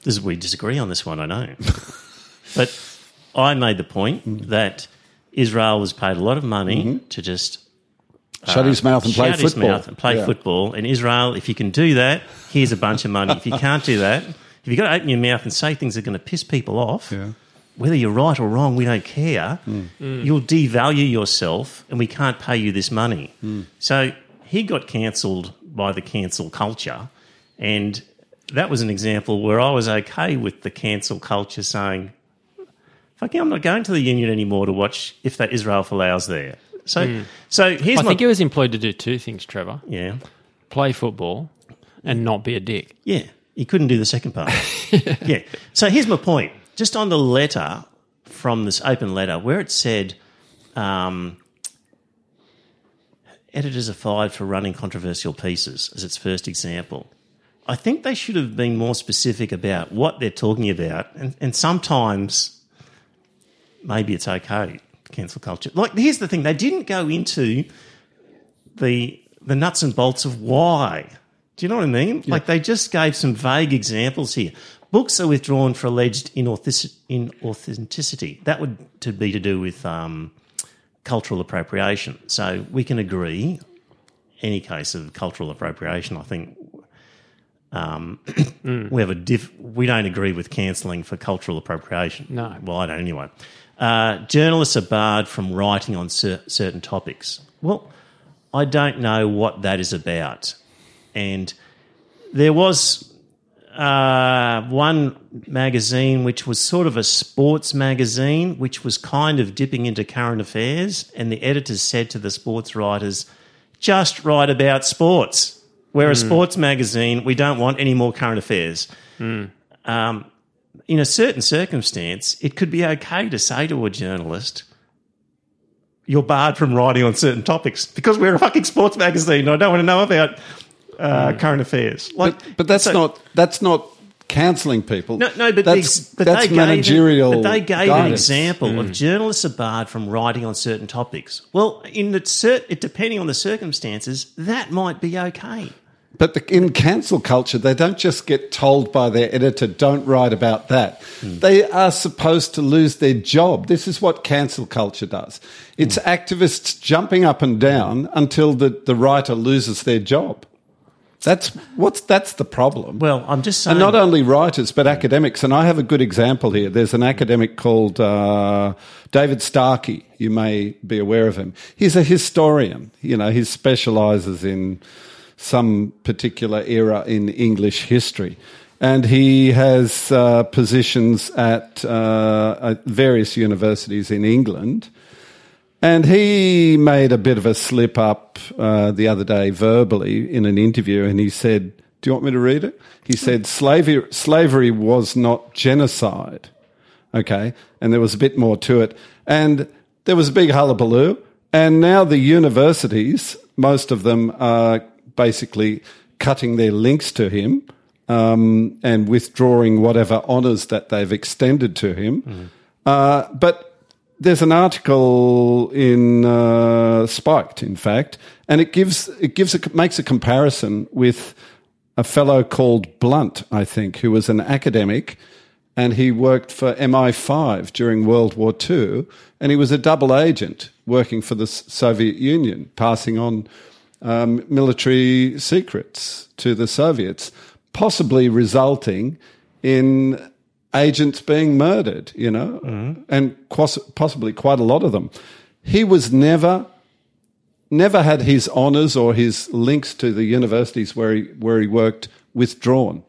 This is we disagree on this one, I know. [LAUGHS] but I made the point Hmm. that Israel was paid a lot of money to just Shut his mouth and play shut his football. mouth and play Yeah. football. And Israel, if you can do that, here's a bunch of money. if you can't do that, if you've got to open your mouth and say things that are going to piss people off, Yeah. whether you're right or wrong, we don't care. Mm. You'll devalue yourself, and we can't pay you this money. Mm. So he got cancelled by the cancel culture, and that was an example where I was okay with the cancel culture saying, "Fuck yeah, I'm not going to the union anymore to watch if that Israel Folau's there." So, so here's I my think he was employed to do two things, Trevor: yeah. play football and not be a dick. Yeah, he couldn't do the second part. [LAUGHS] yeah. So here's my point. Just on the letter from this open letter, where it said, um, editors are fired for running controversial pieces as its first example. I think they should have been more specific about what they're talking about, and, and sometimes maybe it's okay cancel culture. Like here's the thing: they didn't go into the the nuts and bolts of why. Do you know what I mean? Like they just gave some vague examples here. Books are withdrawn for alleged inauthentic- inauthenticity. That would to be to do with um, cultural appropriation. So we can agree. Any case of cultural appropriation, I think um, we have a diff. We don't agree with cancelling for cultural appropriation. No. well, I don't anyway. Uh, journalists are barred from writing on cer- certain topics. Well, I don't know what that is about. And there was uh, one magazine which was sort of a sports magazine, which was kind of dipping into current affairs. And the editors said to the sports writers, just write about sports. We're a sports magazine. We don't want any more current affairs. Um, in a certain circumstance, it could be okay to say to a journalist, you're barred from writing on certain topics because we're a fucking sports magazine and I don't want to know about uh, current affairs. Like, But, but that's so- not that's not cancelling people. No, no, but, that's, but that's they managerial. Gave, but they gave an guidance. example of journalists are barred from writing on certain topics. Well, in the cert, it, depending on the circumstances, that might be okay. But the, in cancel culture, they don't just get told by their editor, don't write about that. They are supposed to lose their job. This is what cancel culture does. It's activists jumping up and down until the, the writer loses their job. That's what's that's the problem. Well, I'm just saying. and not only writers but academics. And I have a good example here. There's an academic called uh, David Starkey. You may be aware of him. He's a historian. You know, he specialises in some particular era in English history. And he has uh, positions at, uh, at various universities in England. And he made a bit of a slip up uh, the other day verbally in an interview, and he said, Do you want me to read it? He said, Slavery, slavery was not genocide. Okay. And there was a bit more to it. And there was a big hullabaloo. And now the universities, most of them are basically cutting their links to him um, and withdrawing whatever honours that they've extended to him. Uh, but there's an article in uh, Spiked, in fact, and it gives it gives a, makes a comparison with a fellow called Blunt, I think, who was an academic, and he worked for MI5 during World War II, and he was a double agent working for the Soviet Union, passing on um, military secrets to the Soviets, possibly resulting in agents being murdered, you know, and quas- possibly quite a lot of them. He was never, never had his honours or his links to the universities where he where he worked withdrawn.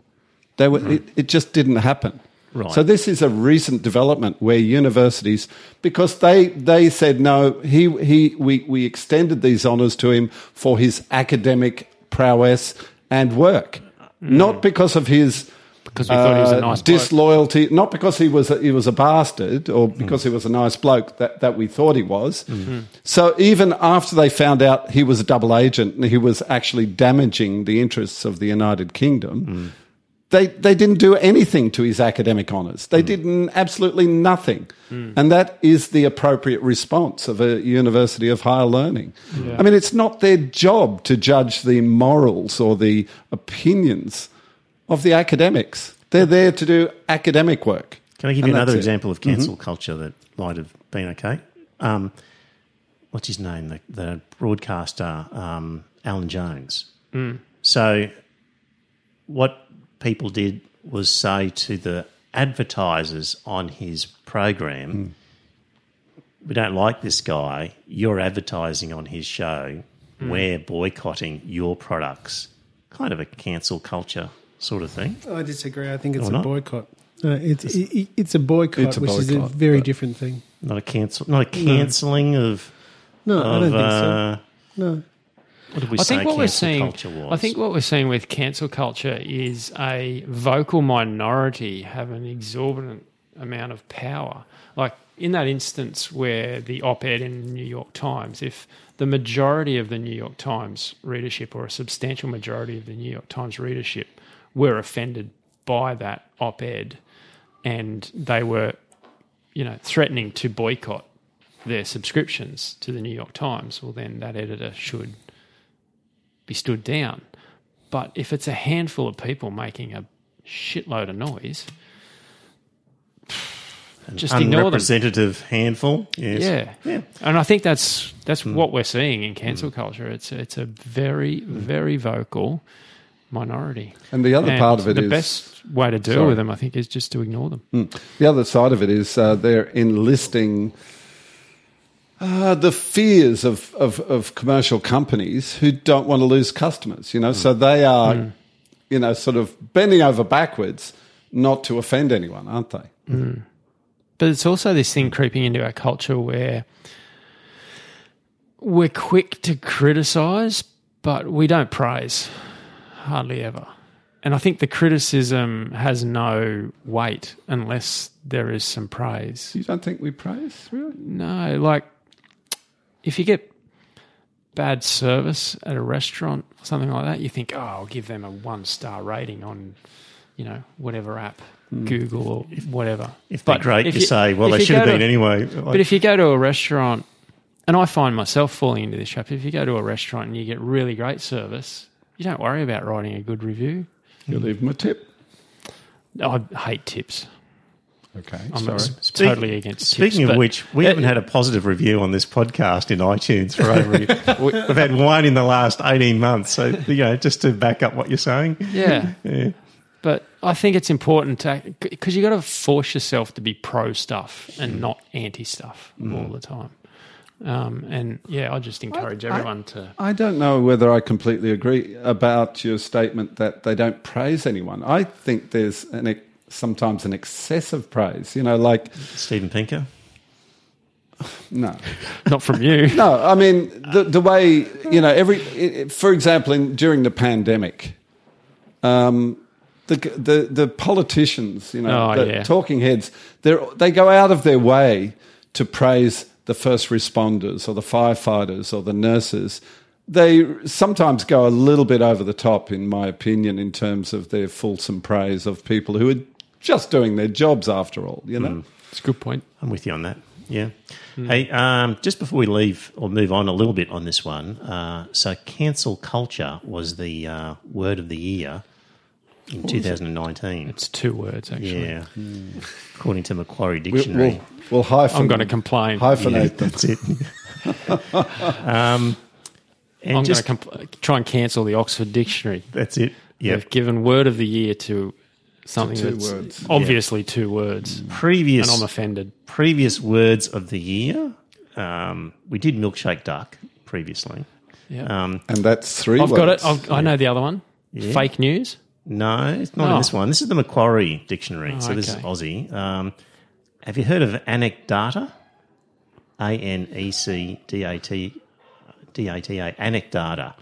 They were, it, it just didn't happen. Right. So this is a recent development where universities, because they they said no, he he we we extended these honours to him for his academic prowess and work, mm. not because of his Because we thought he was a uh, nice bloke. disloyalty, not because he was a, he was a bastard or mm. because he was a nice bloke that, that we thought he was. Mm. Mm-hmm. So even after they found out he was a double agent and he was actually damaging the interests of the United Kingdom, they they didn't do anything to his academic honours. They did absolutely nothing, and that is the appropriate response of a university of higher learning. I mean, it's not their job to judge the morals or the opinions of the academics. They're there to do academic work. Can I give you another that's it. Mm-hmm. example of cancel culture that might have been okay? Um, what's his name? The, the broadcaster, um, Alan Jones. Mm. So, what people did was say to the advertisers on his program, Mm. We don't like this guy. You're advertising on his show. We're boycotting your products. Kind of a cancel culture sort of thing. I disagree. I think it's Or a not? boycott. No, it's it, it's a boycott, It's a which is a very different thing. Not a cancel, not a cancelling of. No, I don't think uh, so. No, What did we I say? think what we're seeing. I think what we're seeing with cancel culture is a vocal minority have an exorbitant amount of power. Like in that instance where the op-ed in the New York Times, if the majority of the New York Times readership or a substantial majority of the New York Times readership were offended by that op-ed, and they were, you know, threatening to boycott their subscriptions to the New York Times, well, then that editor should be stood down. But if it's a handful of people making a shitload of noise, just ignore them. unrepresentative handful. Yes. Yeah. Yeah. And I think that's that's hmm. what we're seeing in cancel hmm. culture. It's it's a very hmm. very vocal minority. And the other And part of it the is- best way to deal Sorry. with them, I think, is just to ignore them. The other side of it is uh, they're enlisting uh, the fears of, of, of commercial companies who don't want to lose customers. You know, hmm. so they are, hmm. you know, sort of bending over backwards not to offend anyone, aren't they? Hmm. But it's also this thing creeping into our culture where we're quick to criticize, but we don't praise hardly ever. and I think the criticism has no weight unless there is some praise. You don't think we praise, really? No, like if you get bad service at a restaurant or something like that, you think, oh, I'll give them a one star rating on, you know, whatever app, hmm. Google or whatever. If they're great, if you, say, well, they should have go been to- anyway. But if you go to a restaurant, and I find myself falling into this trap, if you go to a restaurant and you get really great service, you don't worry about writing a good review. You leave them a tip. I hate tips. Okay, I'm sorry. Speak- totally against Speaking tips. of which, we Uh, haven't had a positive review on this podcast in iTunes for over. a [LAUGHS] we- We've had one in the last eighteen months. So you know, just to back up what you're saying. Yeah. Yeah. But I think it's important to because you've got to force yourself to be pro stuff and Mm. not anti stuff all the time. Um, and yeah, I just encourage everyone to. I don't know whether I completely agree about your statement that they don't praise anyone. I think there's an ex- sometimes an excessive praise. You know, like Steven Pinker. no, [LAUGHS] Not from you. no. I mean, the the way you know every. It, it- for example, in, during the pandemic, um, the the the politicians, you know, Oh, the yeah. talking heads, they they go out of their way to praise the first responders or the firefighters or the nurses. They sometimes go a little bit over the top, in my opinion, in terms of their fulsome praise of people who are just doing their jobs after all. You know, It's a good point. I'm with you on that. Yeah. Hey, um, just before we leave or move on a little bit on this one, uh, so cancel culture was the uh, word of the year in 2019. It's two words actually. Yeah, according to Macquarie we'll, Dictionary. we'll, we'll hyphen. I'm going to complain. hyphenate them. That's it. [LAUGHS] um, and I'm just going to compl- try and cancel the Oxford Dictionary. that's it. Yeah. They've given word of the year to something two that's words. obviously two words, Previous and I'm offended. previous words of the year. Um, we did milkshake duck previously. Yeah. Um, And that's 3 I've words. got it. I've, I know the other one. Yeah. Fake news. No, it's not in Oh. this one. This is the Macquarie Dictionary. Oh, so this is. Aussie. Um, have you heard of anecdata? A N E C D A T D A T A. Anecdata.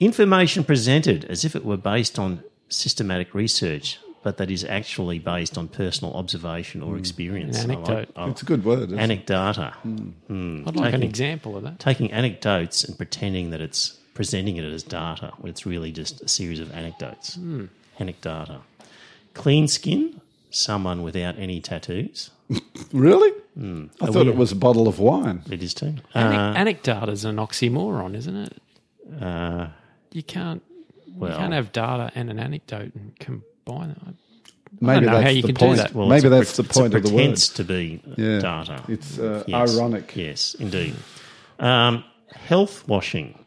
Information presented as if it were based on systematic research, but that is actually based on personal observation or experience. An I like- anecdote. I- It's a good word. Isn't it? anecdata. I'd like an example of that. Taking anecdotes and pretending that it's presenting it as data when it's really just a series of anecdotes. Anecdata. Clean skin, someone without any tattoos. [LAUGHS] Really? Hmm. I thought we- it was a bottle of wine. It is too. Ane- Uh, anecdata is an oxymoron, isn't it? uh, You can't. well, you can't have data and an anecdote and combine it. Maybe that's how you the can do point. that. well, Maybe that's pre- the point of it's the a word. to be Yeah. data. It's uh, Yes. ironic. Yes, indeed. Um, health washing.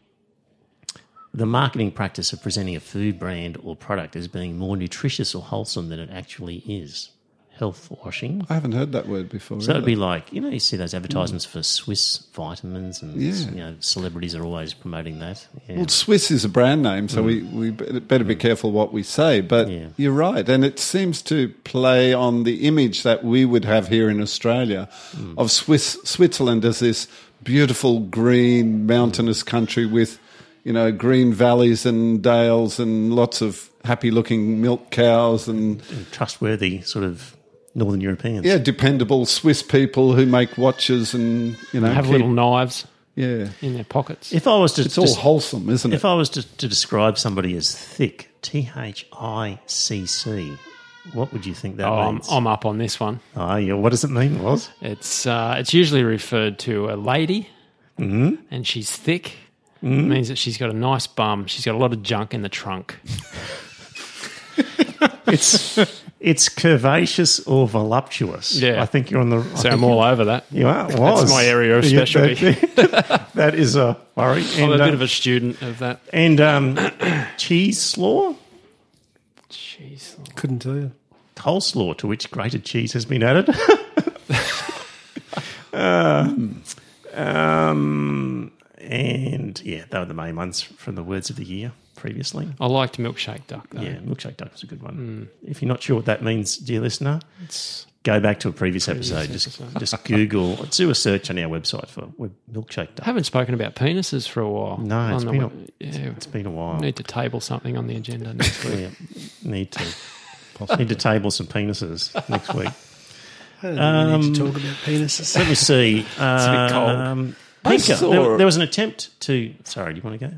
The marketing practice of presenting a food brand or product as being more nutritious or wholesome than it actually is. Health washing. I haven't heard that word before. So it'd be like, you know, you see those advertisements for Swiss vitamins and, Yeah. you know, celebrities are always promoting that. Yeah. Well, Swiss is a brand name, so we, we better be careful what we say. But Mm. Yeah. you're right. And it seems to play on the image that we would have here in Australia Mm. of Swiss, Switzerland as this beautiful green mountainous country with, you know, green valleys and dales and lots of happy looking milk cows and, Trustworthy sort of Northern Europeans. yeah, dependable Swiss people who make watches and, you know, Have keep- little knives yeah. in their pockets. If I was to, It's all just- wholesome, isn't it? if? I was to, to describe somebody as thick, T H I C C, what would you think that oh, I'm, means? I'm up on this one. oh, yeah. What does it mean, Was? It's uh, it's usually referred to a lady, Mm-hmm. and she's thick. means that she's got a nice bum. She's got a lot of junk in the trunk. [LAUGHS] It's it's curvaceous or voluptuous. Yeah. I think you're on the. I So think I'm all over that. You are. Was. my area of [LAUGHS] specialty. that- [LAUGHS] that is a worry. I'm And, a uh, bit of a student of that. and um, [COUGHS] cheese slaw, Jeez. Couldn't tell you. coleslaw, to which grated cheese has been added. [LAUGHS] Uh, um, and yeah, they were the main ones from the words of the year previously. I liked milkshake duck though. Yeah, milkshake duck was a good one. If you're not sure what that means, dear listener, It's go back to a previous episode. Just just Google, do a search on our website for web milkshake day. haven't spoken about penises for a while. No, on it's the been web- yeah. It's been a while. Need to table something on the agenda next [LAUGHS] week. Yeah, need to Possibly. need to table some penises next week. I don't think we Um, need to talk about penises. Let me see. [LAUGHS] bit cold. Um, I Pinker, there, there was an attempt to. Sorry, do you want to go?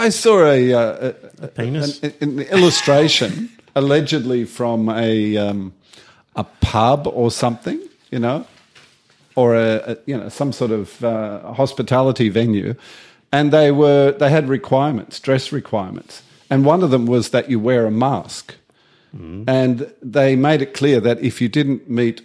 I saw a, uh, a, Penis. an, an illustration, allegedly from a um, a pub or something, you know, or a, a you know some sort of uh, hospitality venue, and they were they had requirements, dress requirements, and one of them was that you wear a mask, and they made it clear that if you didn't meet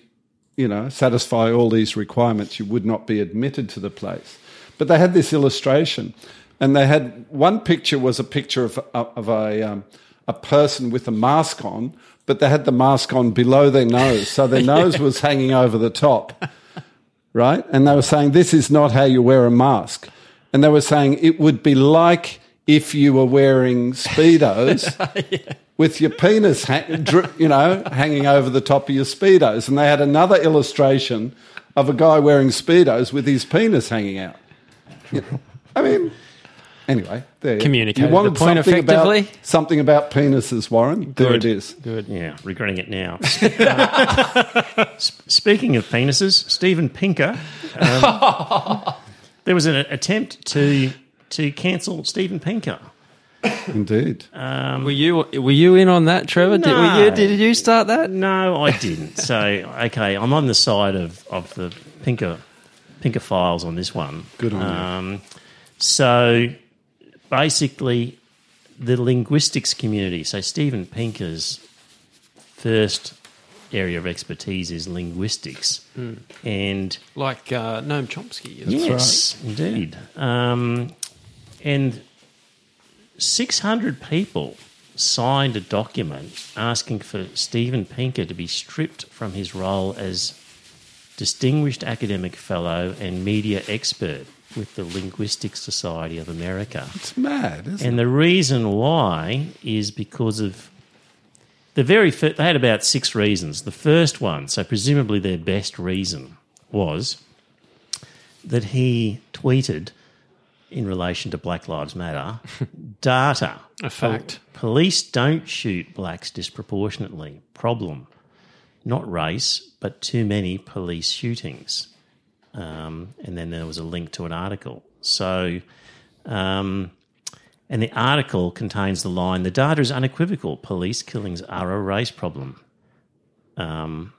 you know, satisfy all these requirements, you would not be admitted to the place. But they had this illustration, and they had one picture was a picture of, of a, um, a person with a mask on, but they had the mask on below their nose, so their [LAUGHS] nose was hanging over the top, right? And they were saying, This is not how you wear a mask. And they were saying it would be like if you were wearing Speedos [LAUGHS] with your penis, ha- dri- you know, hanging over the top of your speedos. And they had another illustration of a guy wearing speedos with his penis hanging out. I mean, anyway, there. Communicated You wanted the point something effectively. About, something about penises, Warren. There it is. Good. Yeah, regretting it now. [LAUGHS] S- Speaking of penises, Steven Pinker. Um, [LAUGHS] there was an attempt to to cancel Steven Pinker. Indeed. Were you were you in on that, Trevor? Did, were you, did you start that? No, I didn't. So okay, I'm on the side of, of the Pinker Pinker files on this one. Good on you. um, So basically, the linguistics community. So Steven Pinker's first area of expertise is linguistics, and Like uh, Noam Chomsky. Is yes, indeed, um, and 600 people signed a document asking for Stephen Pinker to be stripped from his role as Distinguished Academic Fellow and Media Expert with the Linguistic Society of America. It's mad, isn't it? And the reason why is because of the very first, they had about six reasons. The first one, so presumably their best reason, was that he tweeted in relation to Black Lives Matter [LAUGHS] data. A fact. Police don't shoot blacks disproportionately. Problem. Not race, but too many police shootings. Um, and then there was a link to an article. So, um, and the article contains the line The data is unequivocal. Police killings are a race problem. Um,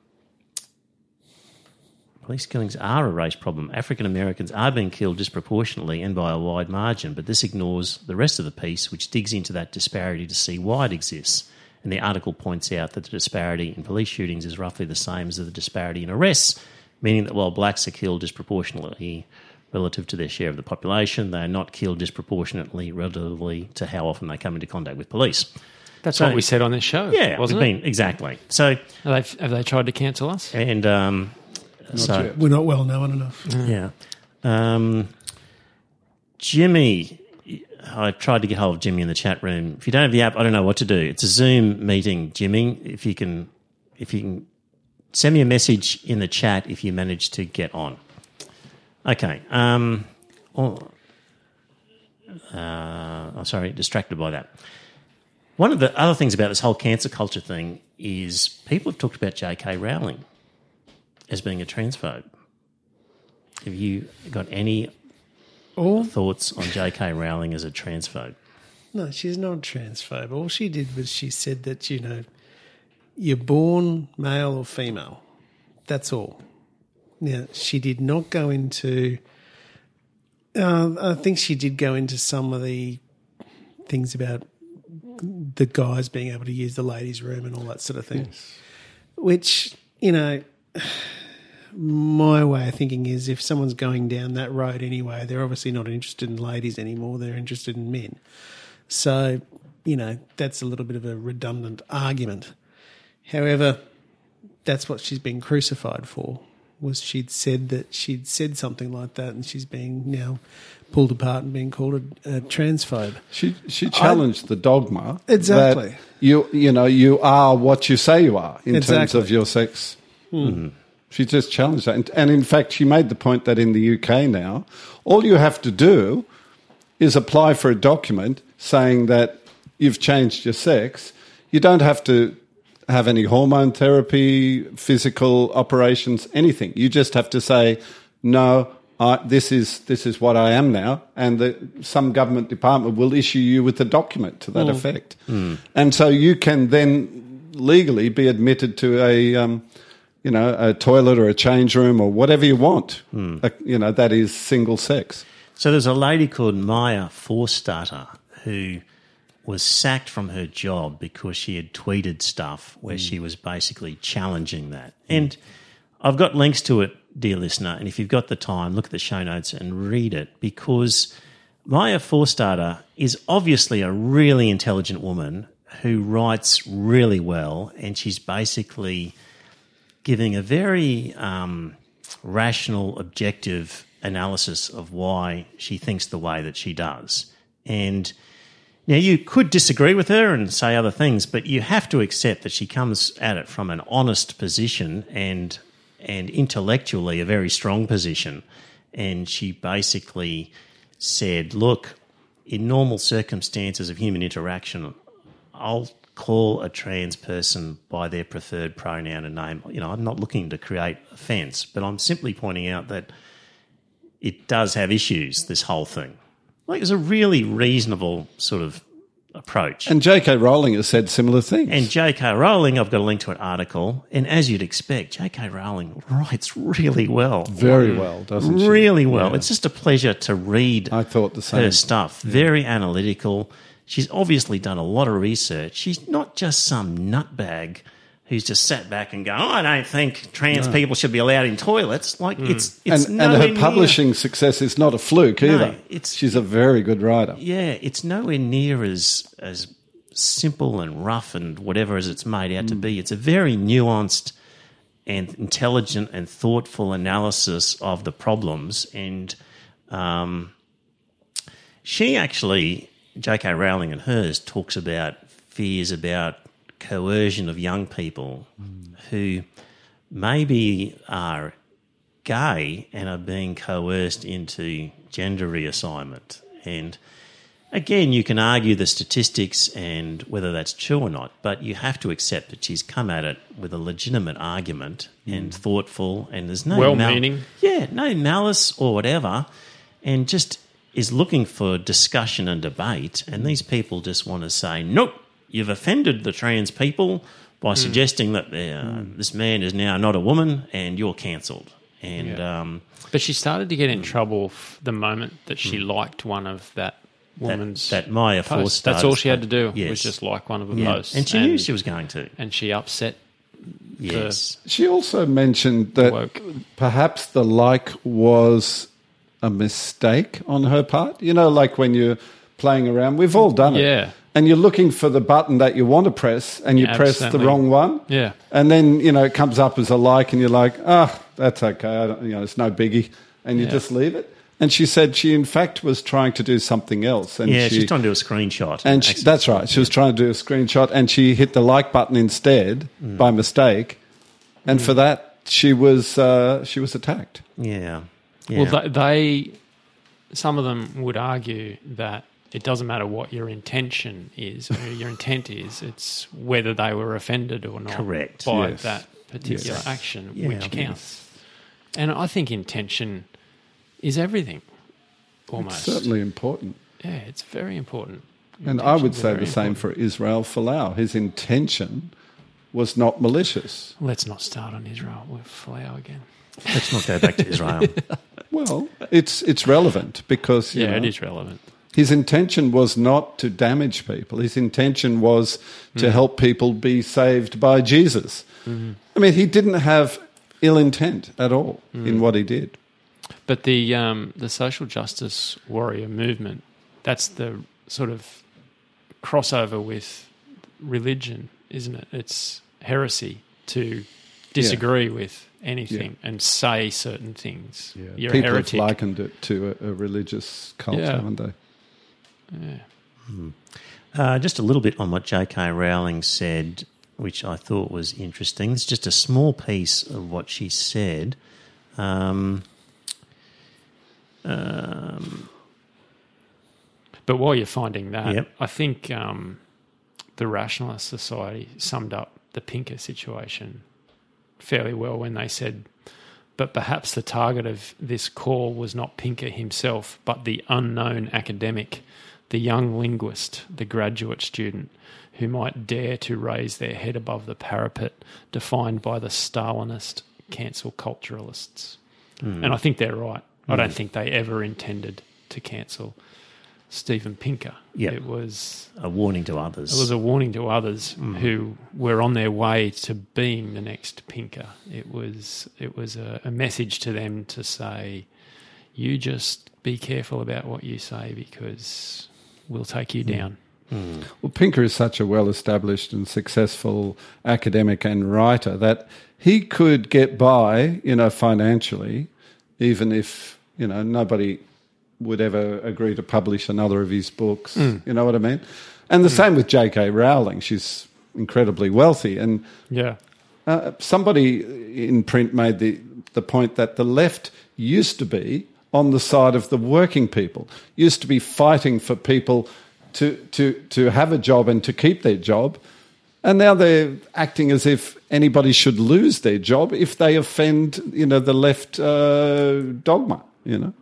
police killings are a race problem. African Americans are being killed disproportionately and by a wide margin, but this ignores the rest of the piece, which digs into that disparity to see why it exists. And the article points out that the disparity in police shootings is roughly the same as the disparity in arrests, meaning that while blacks are killed disproportionately relative to their share of the population, they are not killed disproportionately relatively to how often they come into contact with police. That's So- what we said on this show. Yeah, wasn't we've it? exactly. So, Have they, have they tried to cancel us? and um, so yet. We're not well known enough. yeah, um, Jimmy. I tried to get hold of Jimmy in the chat room. If you don't have the app, I don't know what to do. It's a Zoom meeting, Jimmy. If you can, if you can send me a message in the chat if you manage to get on. Okay. Um, oh, uh, I'm sorry, distracted by that. One of the other things about this whole cancer culture thing is people have talked about J.K. Rowling as being a transphobe. Have you got any All thoughts on J.K. Rowling as a transphobe? No, she's not a transphobe. All she did was she said that, you know, you're born male or female. That's all. Now, she did not go into. Uh, I think she did go into some of the things about the guys being able to use the ladies' room and all that sort of thing. Which, you know, my way of thinking is if someone's going down that road anyway, they're obviously not interested in ladies anymore, they're interested in men. So, you know, that's a little bit of a redundant argument. However, that's what she's been crucified for. Was she'd said that she'd said something like that, and she's being now pulled apart and being called a, a transphobe. She she challenged the dogma Exactly. that you you know you are what you say you are in terms of your sex hmm. mm-hmm. She just challenged that. And, and in fact, she made the point that in the UK now, all you have to do is apply for a document saying that you've changed your sex. You don't have to have any hormone therapy, physical operations, anything. You just have to say, no, I, this is this is what I am now, and the, some government department will issue you with a document to that hmm. effect, hmm. and so you can then legally be admitted to a um, you know a toilet or a change room or whatever you want. A- you know that is single sex. So there's a lady called Maya Forstater who was sacked from her job because she had tweeted stuff where she was basically challenging that. And I've got links to it, dear listener, and if you've got the time, look at the show notes and read it because Maya Forstater is obviously a really intelligent woman who writes really well, and she's basically giving a very um, rational, objective analysis of why she thinks the way that she does. And now you could disagree with her and say other things, but you have to accept that she comes at it from an honest position and and intellectually a very strong position. And she basically said, "Look, in normal circumstances of human interaction, I'll call a trans person by their preferred pronoun and name. You know, I'm not looking to create offence, but I'm simply pointing out that it does have issues, this whole thing. Like, it's a really reasonable sort of approach. And J.K. Rowling has said similar things. And J.K. Rowling, I've got a link to an article, and as you'd expect, J.K. Rowling writes really well. very well, doesn't she? Really well. Yeah. It's just a pleasure to read I thought the same. her stuff. Very analytical. She's obviously done a lot of research. She's not just some nutbag who's just sat back and going, oh, I don't think trans people should be allowed in toilets. Like, it's, it's and, and her near- publishing success is not a fluke either. it's- She's a very good writer. Yeah, it's nowhere near as as simple and rough and whatever as it's made out to be. It's a very nuanced and intelligent and thoughtful analysis of the problems. And um, she actually, J.K. Rowling and hers, talks about fears about coercion of young people who maybe are gay and are being coerced into gender reassignment. And again, you can argue the statistics and whether that's true or not, but you have to accept that she's come at it with a legitimate argument and thoughtful, and there's no Well-meaning. yeah, no malice or whatever, and just is looking for discussion and debate. And these people just want to say, nope, you've offended the trans people by suggesting that uh, this man is now not a woman and you're cancelled. And um, But she started to get in trouble f- the moment that she liked one of that that, woman's that Maya posts. Forstater's That's all she had to do Yes. was just like one of the Yeah. posts. And she knew she was going to. and she upset Yes. She also mentioned that Woke. perhaps the like was a mistake on her part. You know, like when you're playing around, we've all done it. Yeah. And you're looking for the button that you want to press and you Yeah, press the wrong one. Yeah. And then, you know, it comes up as a like and you're like, ah, that's okay. I don't, you know, it's no biggie. And you Yeah. just leave it. And she said she, in fact, was trying to do something else. And Yeah, she, she's trying to do a screenshot. and she, that's right. She was trying to do a screenshot, and she hit the like button instead Mm. by mistake, and for that she was uh, she was attacked. Yeah. yeah. Well, they, they, some of them would argue that it doesn't matter what your intention is, [LAUGHS] or your intent is. It's whether they were offended or not Correct. by Yes. that particular Yes. action, Yeah, which yes. counts. And I think intention is everything. Almost, Certainly important. yeah, it's very important. And I would say very the same important. for Israel Folau. His intention was not malicious. Let's not start on Israel with Folau again. Let's not go back to Israel. [LAUGHS] Well, it's it's relevant because you Yeah, know, it is relevant. His intention was not to damage people. His intention was Mm. to help people be saved by Jesus. Mm-hmm. I mean, he didn't have ill intent at all Mm. in what he did. But the um, the social justice warrior movement, that's the sort of crossover with religion, isn't it? It's heresy to disagree with anything and say certain things. You're a People heretic. have likened it to a, a religious cult, Yeah. haven't they? Yeah. Uh, just a little bit on what J.K. Rowling said which I thought was interesting. It's just a small piece of what she said. Um, um, But while you're finding that, Yep. I think um, the Rationalist Society summed up the Pinker situation fairly well when they said, but perhaps the target of this call was not Pinker himself, but the unknown academic, the young linguist, the graduate student who might dare to raise their head above the parapet defined by the Stalinist cancel culturalists. Hmm. And I think they're right. I don't hmm. think they ever intended to cancel Steven Pinker. Yeah. It was a warning to others. it was a warning to others hmm. who were on their way to being the next Pinker. It was it was a, a message to them to say, you just be careful about what you say because we'll take you down. Hmm. Well, Pinker is such a well established and successful academic and writer that he could get by, you know, financially, even if, you know, nobody would ever agree to publish another of his books. Hmm. You know what I mean? And the hmm. same with J.K. Rowling. She's incredibly wealthy. And Yeah. uh, somebody in print made the, the point that the left used to be on the side of the working people, used to be fighting for people to, to, to have a job and to keep their job. And now they're acting as if anybody should lose their job if they offend, you know, the left uh, dogma, you know,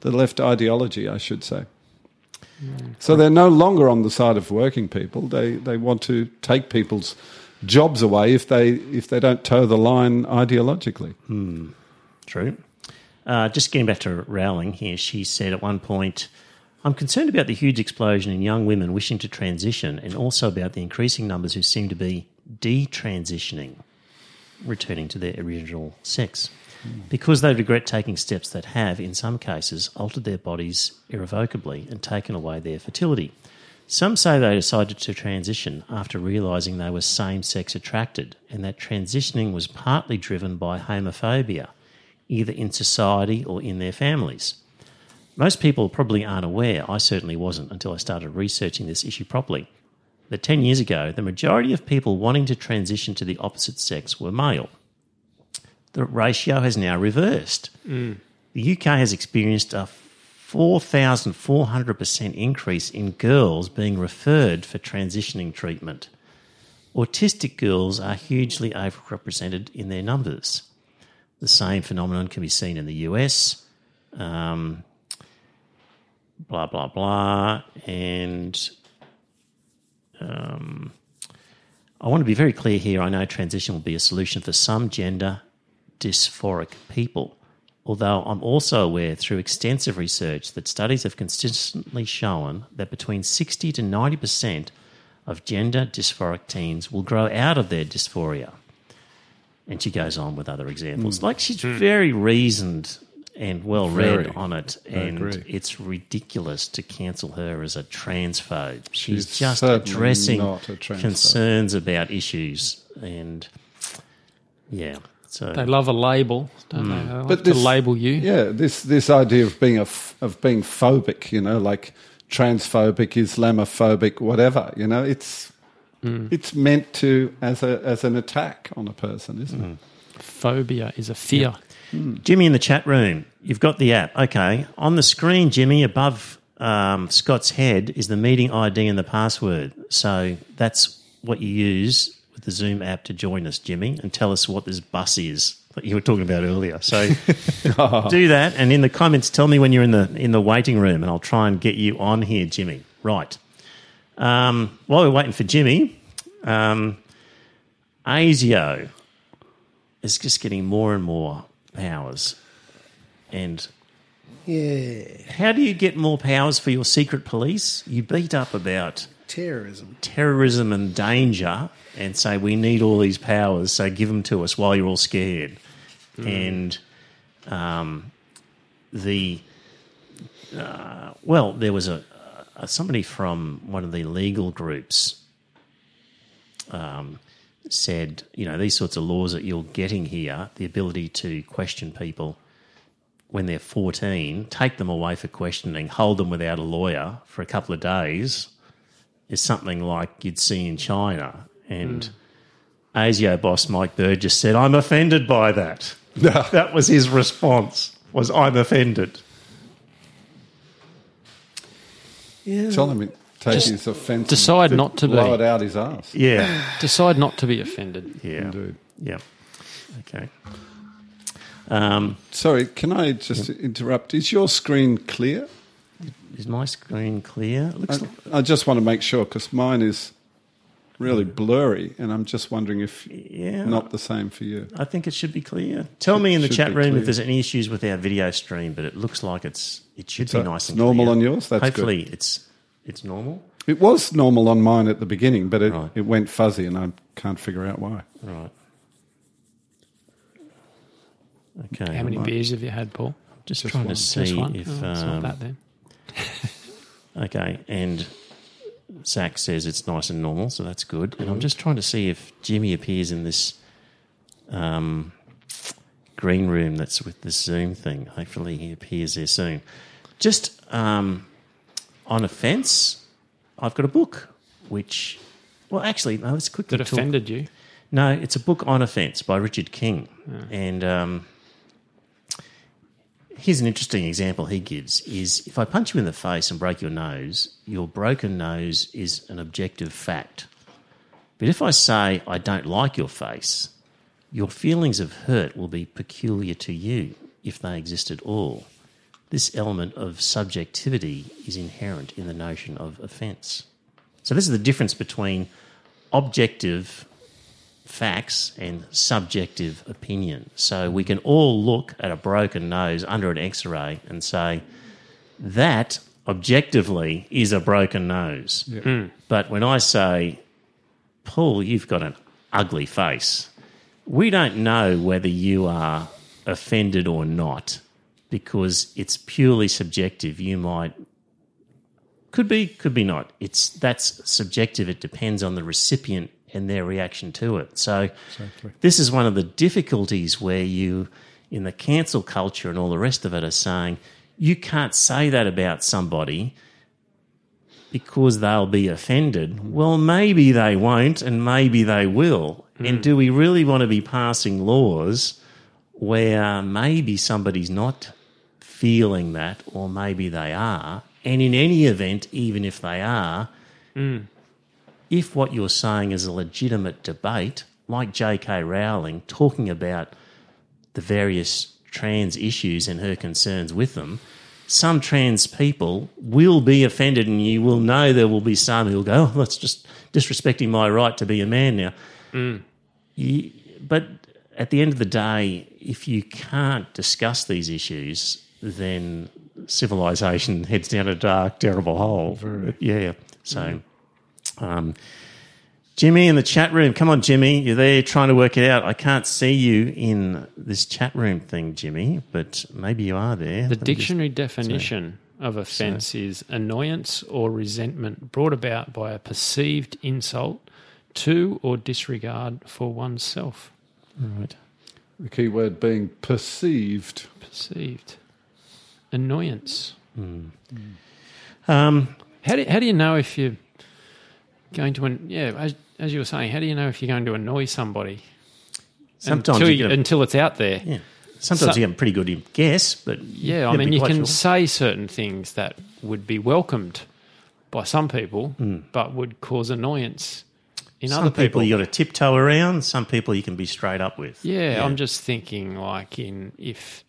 the left ideology, I should say. So they're no longer on the side of working people. They they want to take people's jobs away if they if they don't toe the line ideologically. True. Uh, just getting back to Rowling here, she said at one point, I'm concerned about the huge explosion in young women wishing to transition and also about the increasing numbers who seem to be detransitioning, returning to their original sex, because they regret taking steps that have, in some cases, altered their bodies irrevocably and taken away their fertility. Some say they decided to transition after realising they were same sex attracted and that transitioning was partly driven by homophobia, either in society or in their families. Most people probably aren't aware, I certainly wasn't until I started researching this issue properly, that 10 years ago, the majority of people wanting to transition to the opposite sex were male. The ratio has now reversed. Mm. The UK has experienced a 4,400% increase in girls being referred for transitioning treatment. Autistic girls are hugely overrepresented in their numbers. The same phenomenon can be seen in the US. Um, blah, blah, blah. And um, I want to be very clear here. I know transition will be a solution for some gender dysphoric people. Although I'm also aware through extensive research that studies have consistently shown that between 60 to 90% of gender dysphoric teens will grow out of their dysphoria. And she goes on with other examples. Hmm. Like she's hmm. very reasoned and well read Very. on it. And it's ridiculous to cancel her as a transphobe. She's, She's just addressing not a transphobe. concerns about issues. And yeah. So They love a label, don't they? Hmm. They love But to label you. Yeah, this this idea of being a f- of being phobic, you know, like transphobic, Islamophobic, whatever, you know, it's it's meant to as a as an attack on a person, isn't it? Phobia is a fear. Jimmy in the chat room, you've got the app. Okay. On the screen, Jimmy, above um, Scott's head is the meeting ID and the password. So that's what you use with the Zoom app to join us, Jimmy, and tell us what this bus is that you were talking about earlier. So [LAUGHS] do that, and in the comments, tell me when you're in the in the waiting room, and I'll try and get you on here, Jimmy. Right. Um, while we're waiting for Jimmy, um, ASIO is just getting more and more powers. And Yeah, how do you get more powers for your secret police? You beat up about terrorism. terrorism and danger and say, we need all these powers, so give them to us while you're all scared. And um, the, uh, well, there was a, a somebody from one of the legal groups um, said, you know, these sorts of laws that you're getting here, the ability to question people when they're 14, take them away for questioning, hold them without a lawyer for a couple of days, is something like you'd see in China. And ASIO boss Mike Bird just said, I'm offended by that. [LAUGHS] that was his response, was I'm offended. Yeah. Tell him it take his offence. decide and not to blow be. it out his ass. Yeah. [SIGHS] Decide not to be offended. Yeah. Indeed. Yeah. Okay. Um, Sorry, can I just interrupt? Is your screen clear? is my screen clear? It looks I, like, I just want to make sure because mine is really blurry, and I'm just wondering if yeah. not the same for you. I think it should be clear. Tell me in the chat room clear. if there's any issues with our video stream, but it looks like it's it should be So nice it's and normal clear. on yours? That's Hopefully it's it's normal. It was normal on mine at the beginning, but it, Right. it went fuzzy, and I can't figure out why. Right. Okay. How many beers have you had, Paul? Just, Just trying one. to see if Oh, it's um, not that then. [LAUGHS] Okay, and Zach says it's nice and normal, so that's good. And I'm just trying to see if Jimmy appears in this um, green room that's with the Zoom thing. Hopefully, he appears there soon. Just um, on offence, I've got a book which, well, actually, no, let's quickly That talk- offended you? no, it's a book on offence by Richard King. And um, here's an interesting example he gives is if I punch you in the face and break your nose, your broken nose is an objective fact. But if I say I don't like your face, your feelings of hurt will be peculiar to you if they exist at all. This element of subjectivity is inherent in the notion of offence. So this is the difference between objective facts and subjective opinion. So we can all look at a broken nose under an x ray and say, that objectively is a broken nose. Hmm. But when I say, Paul, you've got an ugly face, we don't know whether you are offended or not because it's purely subjective. You might could be, could be not. It's that's subjective. It depends on the recipient and their reaction to it. So this is one of the difficulties where you, in the cancel culture and all the rest of it, are saying you can't say that about somebody because they'll be offended. Mm-hmm. Well, maybe they won't, and maybe they will. Mm. And do we really want to be passing laws where maybe somebody's not feeling that, or maybe they are? And in any event, even if they are, mm. If what you're saying is a legitimate debate, like J.K. Rowling talking about the various trans issues and her concerns with them, some trans people will be offended, and you will know there will be some who will go, "Oh, that's just disrespecting my right to be a man now." Mm. You- but at the end of the day, if you can't discuss these issues, then civilization [LAUGHS] heads down a dark, terrible hole. Yeah. So, um, Jimmy in the chat room. Come on, Jimmy. You're there trying to work it out. I can't see you in this chat room thing, Jimmy, but maybe you are there. The Let me just- dictionary definition of offence is annoyance or resentment brought about by a perceived insult to or disregard for oneself. Right. The key word being perceived. Perceived. Annoyance. Um, How do, how do you know if you're going to, an, yeah, as, as you were saying, how do you know if you're going to annoy somebody? sometimes until, you a, until it's out there. yeah. Sometimes So- you get a pretty good guess, but Yeah, I mean, you can sure. say certain things that would be welcomed by some people, hmm. but would cause annoyance in Some other people, people. you got to tiptoe around. Some people you can be straight up with. yeah, I'm just thinking, like, in if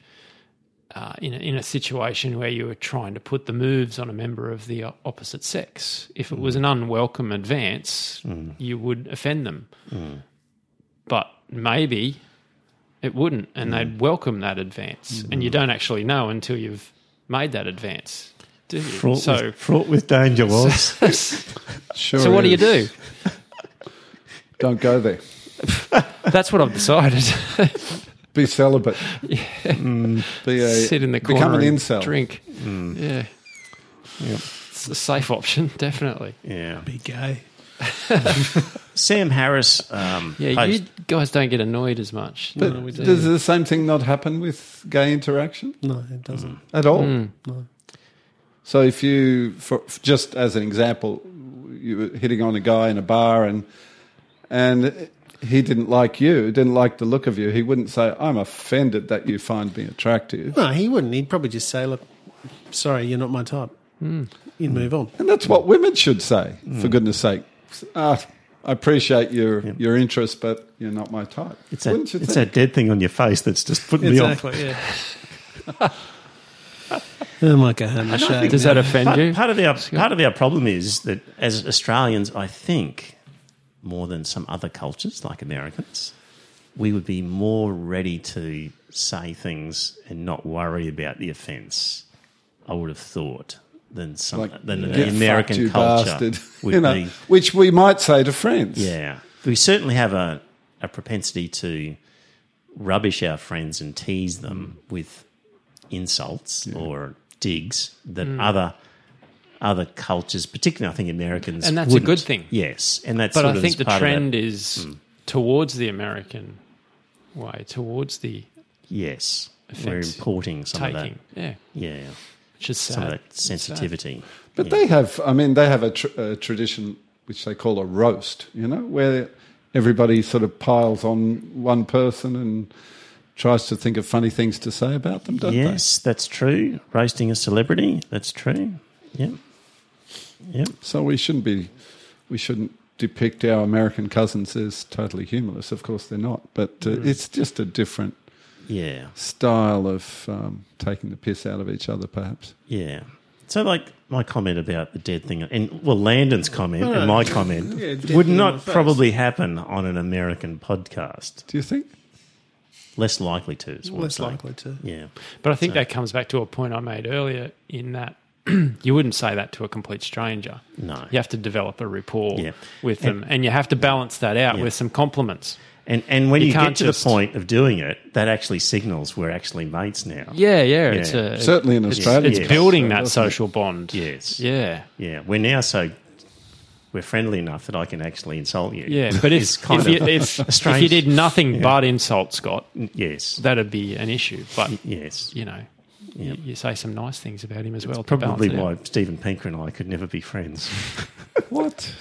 uh, in a, in a situation where you were trying to put the moves on a member of the uh, opposite sex, if it was an unwelcome advance, hmm. you would offend them. Hmm. But maybe it wouldn't, and hmm. they'd welcome that advance, and you don't actually know until you've made that advance. Do you? fraught, so, with, fraught with danger [LAUGHS] was. Sure. so what do you do? Don't go there. [LAUGHS] That's what I've decided. [LAUGHS] Be celibate. Mm, Be a Sit in the corner become an and incel. drink. Yeah, it's a safe option, definitely. yeah. Be gay. [LAUGHS] Sam Harris. Um, Yeah, post- you guys don't get annoyed as much. But No, does the same thing not happen with gay interaction No, it doesn't. at all? Mm. No. So if you, for, just as an example, you were hitting on a guy in a bar and and he didn't like you, didn't like the look of you, he wouldn't say, "I'm offended that you find me attractive." No, he wouldn't. He'd probably just say, "Look, sorry, you're not my type." Hmm. You'd hmm. move on. And that's what women should say, for hmm. goodness sake. Ah, I appreciate your your interest, but you're not my type. It's that, Wouldn't you it's think? that dead thing on your face that's just putting me off. Exactly. Yeah. [LAUGHS] I might go home and. Does that offend Part, you? part of our part of our problem is that as Australians, I think more than some other cultures like Americans, we would be more ready to say things and not worry about the offence. I would have thought than some Like, than "Get the American you culture bastard," would you know, be. which we might say to friends. Yeah, we certainly have a, a propensity to rubbish our friends and tease them mm. with insults or digs that mm. other other cultures, particularly I think Americans, And that's a wouldn't. good thing. Yes, and that's But sort I of think the part of that- trend is hmm. towards the American way, towards the yes, we're importing some of that. Yeah, Yeah, which is sad. some of that sensitivity. But Yeah. they have, I mean, they have a, tr- a tradition which they call a roast, you know, where everybody sort of piles on one person and tries to think of funny things to say about them, don't yes, that's true. Roasting a celebrity, that's true. Yep, yep. So we shouldn't be, we shouldn't depict our American cousins as totally humorless. Of course they're not, but uh, Mm. it's just a different Yeah, style of um, taking the piss out of each other, perhaps. Yeah. So, like my comment about the dead thing, and well, Landon's comment and my comment Yeah, would not probably happen on an American podcast. Do you think? Less likely to. Is what Less likely to. Yeah. But I think that comes back to a point I made earlier in that [CLEARS THROAT] you wouldn't say that to a complete stranger. No. You have to develop a rapport Yeah. with them, and you have to balance that out Yeah. with some compliments. And and when You you, can't get to just- the point of doing it, that actually signals we're actually mates now. Yeah, yeah. It's a Certainly in it's, Australia. It's Yes. building that social bond. Yes. Yeah. Yeah. We're now so we're friendly enough that I can actually insult you. Yeah, but [LAUGHS] if kind if you, of if, [LAUGHS] if strange- you did nothing but insult Scott, yes. that'd be an issue. But yes. you know, you, you say some nice things about him as well. Probably balance why out. Steven Pinker and I could never be friends. [LAUGHS] What?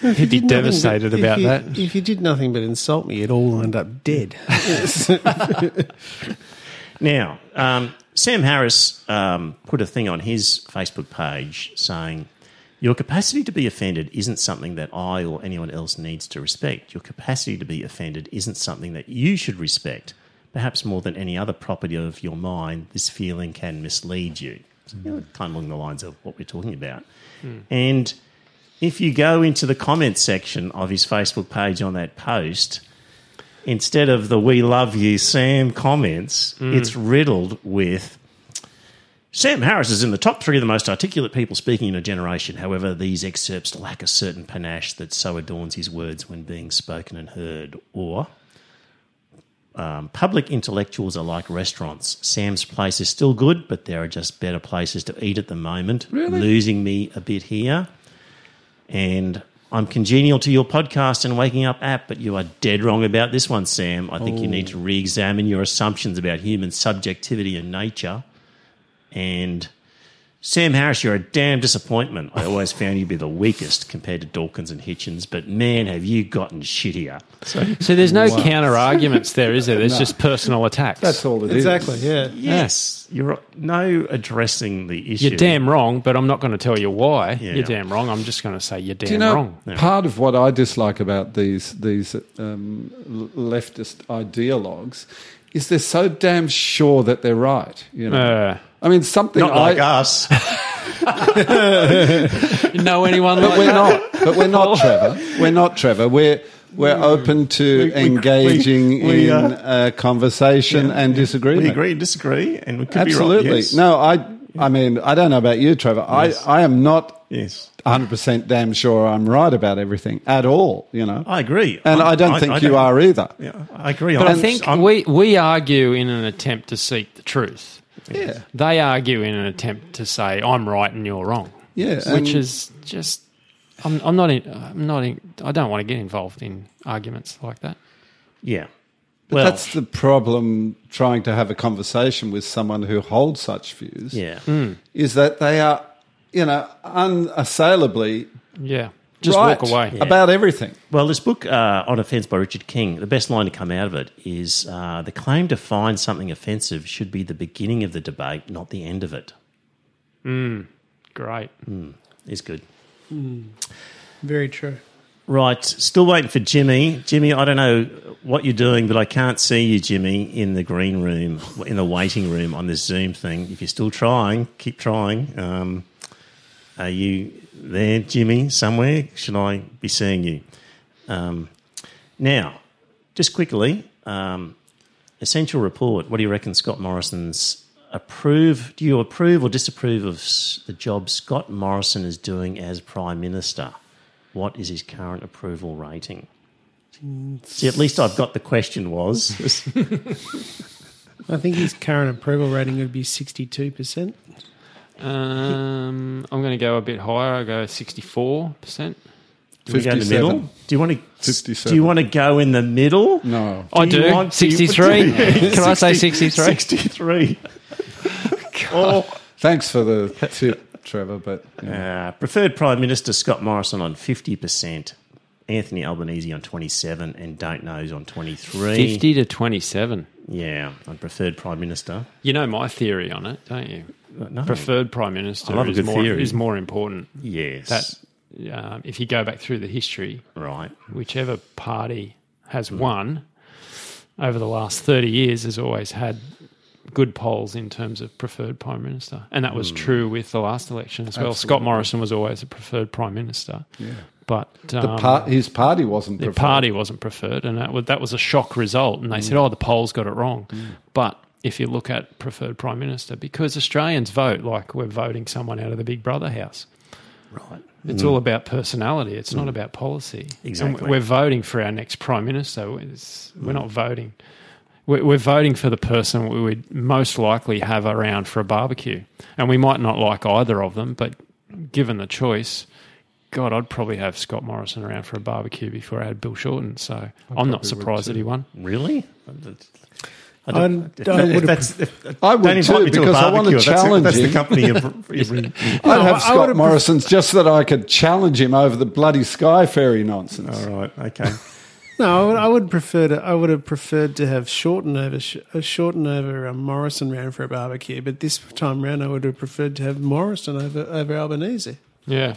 he'd be devastated but- about if you, that. If you did nothing but insult me, you'd all end up dead. [LAUGHS] Now, um, Sam Harris um, put a thing on his Facebook page saying, Your capacity to be offended isn't something that I or anyone else needs to respect. Your capacity to be offended isn't something that you should respect. Perhaps more than any other property of your mind, this feeling can mislead you. So, you know, kind of along the lines of what we're talking about. And if you go into the comments section of his Facebook page on that post, instead of the "We love you, Sam" comments, hmm. it's riddled with. Sam Harris is in the top three of the most articulate people speaking in a generation. However, these excerpts lack a certain panache that so adorns his words when being spoken and heard. Or, um, public intellectuals are like restaurants. Sam's place is still good, but there are just better places to eat at the moment. Losing me a bit here. And I'm congenial to your podcast and waking up app, but you are dead wrong about this one, Sam. I think you need to re examine your assumptions about human subjectivity and nature. And Sam Harris, you're a damn disappointment. I always found you to be the weakest compared to Dawkins and Hitchens, but man, have you gotten shittier. So, So there's no counter arguments there, is there? There's just personal attacks. That's all it is. exactly. Yeah. yes, you're no addressing the issue. You're damn wrong, but I'm not going to tell you why. Yeah. You're damn wrong. I'm just going to say you're damn Do you know wrong. part of what I dislike about these these um, leftist ideologues is they're so damn sure that they're right. You know, Uh, I mean something Not like I, us. [LAUGHS] you know anyone but like we're that? not. But we're not Trevor. We're not Trevor. We're we're open to engaging we, in uh, a conversation and disagreement. we agree and disagree, and we could Absolutely. be wrong. Yes. No, I. I mean, I don't know about you, Trevor. I, I am not Yes. 100% damn sure I'm right about everything at all, you know. I agree. and I'm- I don't think you don't- are either. Yeah, I agree. But I I'm- think I'm- we, we argue in an attempt to seek the truth. Yeah. They argue in an attempt to say I'm right and you're wrong. Yeah. which is just I'm, I'm not in, I'm not in, I don't want to get involved in arguments like that. yeah. But Well, that's the problem trying to have a conversation with someone who holds such views yeah. Hmm. is that they are, you know, unassailably Yeah. Just right. walk away. About everything. Well, this book, uh, On Offence by Richard King, the best line to come out of it is uh, the claim to find something offensive should be the beginning of the debate, not the end of it. Great. Is good. Very true. Right, still waiting for Jimmy. Jimmy, I don't know what you're doing, but I can't see you, Jimmy, in the green room, in the waiting room on this Zoom thing. If you're still trying, keep trying. Um, are you there, Jimmy, somewhere? Should I be seeing you? Um, now, just quickly, um, essential report. What do you reckon Scott Morrison's approve? Do you approve or disapprove of the job Scott Morrison is doing as Prime Minister? What is his current approval rating? See, at least I've got the question was. [LAUGHS] I think his current approval rating would be 62%. Um, I'm going to go a bit higher. I'll go 64%. Do we go in the middle? Do you want to? 57. Do you want to go in the middle? No. I Do you do. want to- 63. [LAUGHS] Can I say 63? Sixty-three. [LAUGHS] oh, Thanks for the tip, Trevor, but you know, Uh, preferred Prime Minister Scott Morrison on 50%, Anthony Albanese on 27 and Don't Knows on 23. 50 to 27. Yeah, on preferred Prime Minister. You know my theory on it, don't you? No. Preferred prime minister I love a is more is more important. Yes. That um, if you go back through the history, right. whichever party has won over the last 30 years has always had good polls in terms of preferred prime minister. And that was hmm. true with the last election as well. Scott Morrison was always a preferred prime minister. yeah. But The um, par- his party wasn't the preferred. party wasn't preferred, and that was, that was a shock result. And they said, hmm. "Oh, the polls got it wrong." Hmm. But if you look at preferred prime minister, because Australians vote like we're voting someone out of the Big Brother house, Right. it's all about personality. It's not about policy. Exactly. And we're voting for our next prime minister. It's, we're not voting. We're, we're voting for the person we would most likely have around for a barbecue, and we might not like either of them, but given the choice. God, I'd probably have Scott Morrison around for a barbecue before I had Bill Shorten. So I'm not surprised that he won. Really? I I don't, if, I if would've that's, if, I would don't too, me to because I want to barbecue. That's the- That's the him. company of every. [LAUGHS] I'd No, have I Scott would've Morrison's just so that I could challenge him over the bloody Sky Ferry nonsense. All right. Okay. No, I would, I would prefer to. I would have preferred to have Shorten over Sh- uh, Shorten over um, Morrison round for a barbecue, but this time round, I would have preferred to have Morrison over over Albanese. Yeah.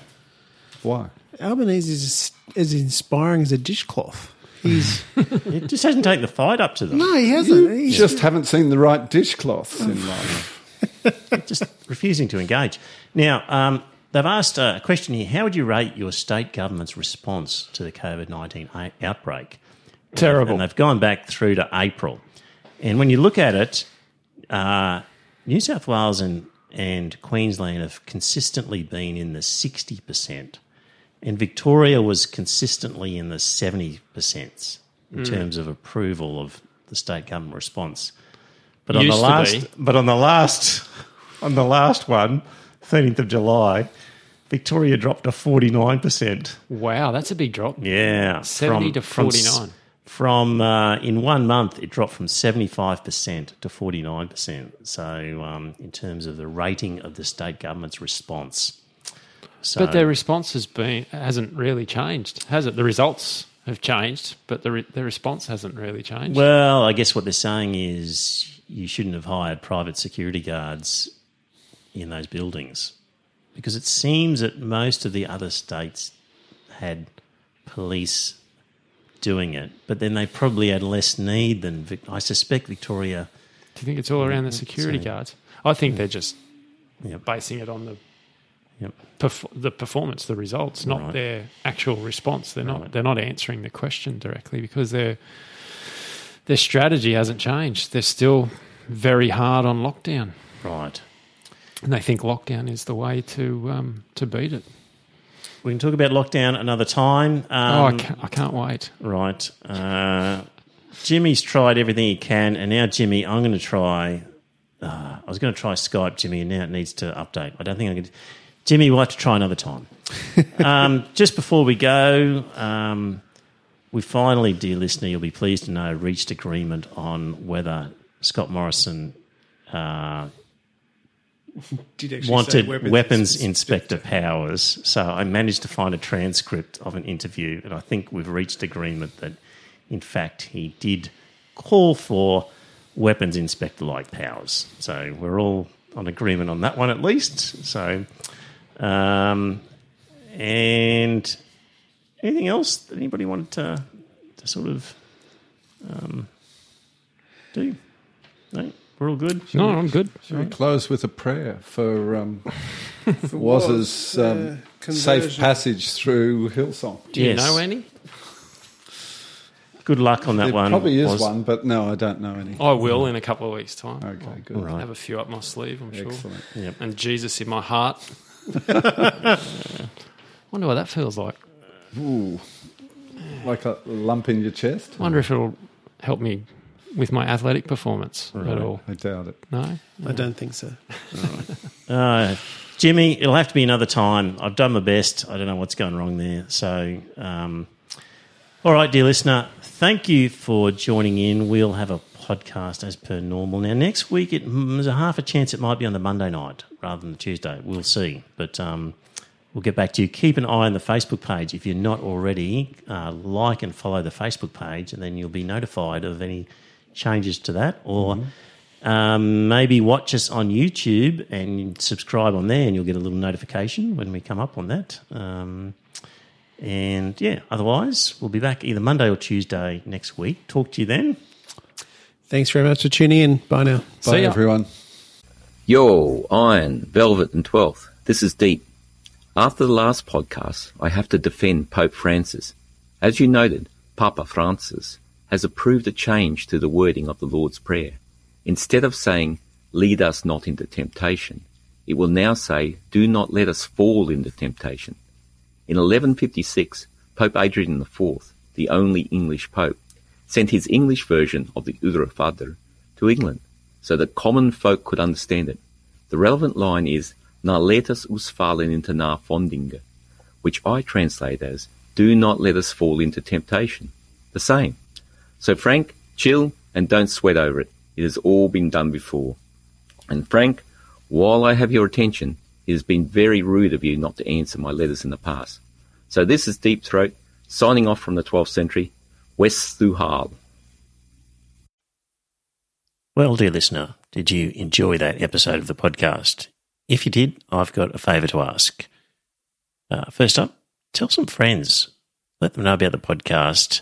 Why? Albanese is as inspiring as a dishcloth. He's [LAUGHS] It just hasn't taken the fight up to them. no, he hasn't. You He's just haven't seen the right dishcloths in [LAUGHS] life. just refusing to engage. Now, um, they've asked a question here How would you rate your state government's response to the COVID 19 outbreak? Terrible. And they've gone back through to April. And when you look at it, uh, New South Wales and, and Queensland have consistently been in the 60%, and Victoria was consistently in the 70% in terms of approval of the state government response. But on the Used last, but on the last, on the last one, 13th of July, Victoria dropped to 49%. Wow, that's a big drop. Yeah, 70 to From, 49. from uh, in one month, it dropped from seventy five percent to forty nine percent. So, um, in terms of the rating of the state government's response, so But their response has been hasn't really changed, has it? The results have changed, but the re- the response hasn't really changed. well, I guess what they're saying is you shouldn't have hired private security guards in those buildings because it seems that most of the other states had police doing it, but then they probably had less need than Vic- I suspect Victoria. Do you think it's all around the security So- guards? I think they're just Yep. basing it on the Yep. perf- the performance, the results, not Right. their actual response. They're not they're not answering the question directly because their their strategy hasn't changed. They're still very hard on lockdown, Right. And they think lockdown is the way to um, to beat it. We can talk about lockdown another time. Um, oh, I can't, I can't wait. Right. Uh, Jimmy's tried everything he can, and now Jimmy, I'm going to try. Uh, I was going to try Skype Jimmy, and now it needs to update. I don't think I can. Jimmy, we'll have to try another time. [LAUGHS] um, just before we go, um, we finally, dear listener, you'll be pleased to know, reached agreement on whether Scott Morrison uh, Did actually say wanted weapons weapons, inspector powers. So I managed to find a transcript of an interview, and I think we've reached agreement that, in fact, he did call for weapons inspector like powers. So we're all on agreement on that one at least. So, um, and anything else that anybody wanted to, to sort of um, do? No, we're all good. No, I'm good. Shall we close with a prayer for, um, [LAUGHS] for Waz's um, uh, safe passage through Hillsong? Do you Yes. know any? Good luck on that There one. probably is Oz. one, but no, I don't know any. I will in a couple of weeks' time. Okay, good. Right. Have a few up my sleeve, I'm sure. Excellent. Yep. And Jesus in my heart. [LAUGHS] [LAUGHS] Wonder what that feels like. Ooh, like a lump in your chest? Wonder if it'll help me with my athletic performance at all. I doubt it. No, I don't think so. Uh, Jimmy, it'll have to be another time. I've done my best. I don't know what's going wrong there. So, um, all right, dear listener, thank you for joining in. We'll have a podcast as per normal. Now, next week, it, mm, there's a half a chance it might be on the Monday night rather than the Tuesday. We'll see. But um, we'll get back to you. Keep an eye on the Facebook page. If you're not already, uh, like and follow the Facebook page, and then you'll be notified of any changes to that. Or um, maybe watch us on YouTube and subscribe on there, and you'll get a little notification when we come up on that. Um, and yeah, otherwise, we'll be back either Monday or Tuesday next week. Talk to you then. Thanks very much for tuning in. Bye now. Bye, See ya. everyone. Yo, Iron, Velvet, and Twelfth. This is Deep. After the last podcast, I have to defend Pope Francis. As you noted, Papa Francis has approved a change to the wording of the Lord's Prayer. Instead of saying, Lead us not into temptation, it will now say, Do not let us fall into temptation. In 1156, Pope Adrian IV, the only English pope, sent his English version of the Udra Fadr to England so that common folk could understand it. The relevant line is Na let us fallen into na fondinga, which I translate as Do not let us fall into temptation. The same. So Frank, chill and don't sweat over it. It has all been done before. And Frank, while I have your attention, it has been very rude of you not to answer my letters in the past. So this is Deep Throat, signing off from the 12th century, West Thuhal. Well, dear listener, did you enjoy that episode of the podcast? If you did, I've got a favour to ask. Uh, first up, tell some friends. Let them know about the podcast.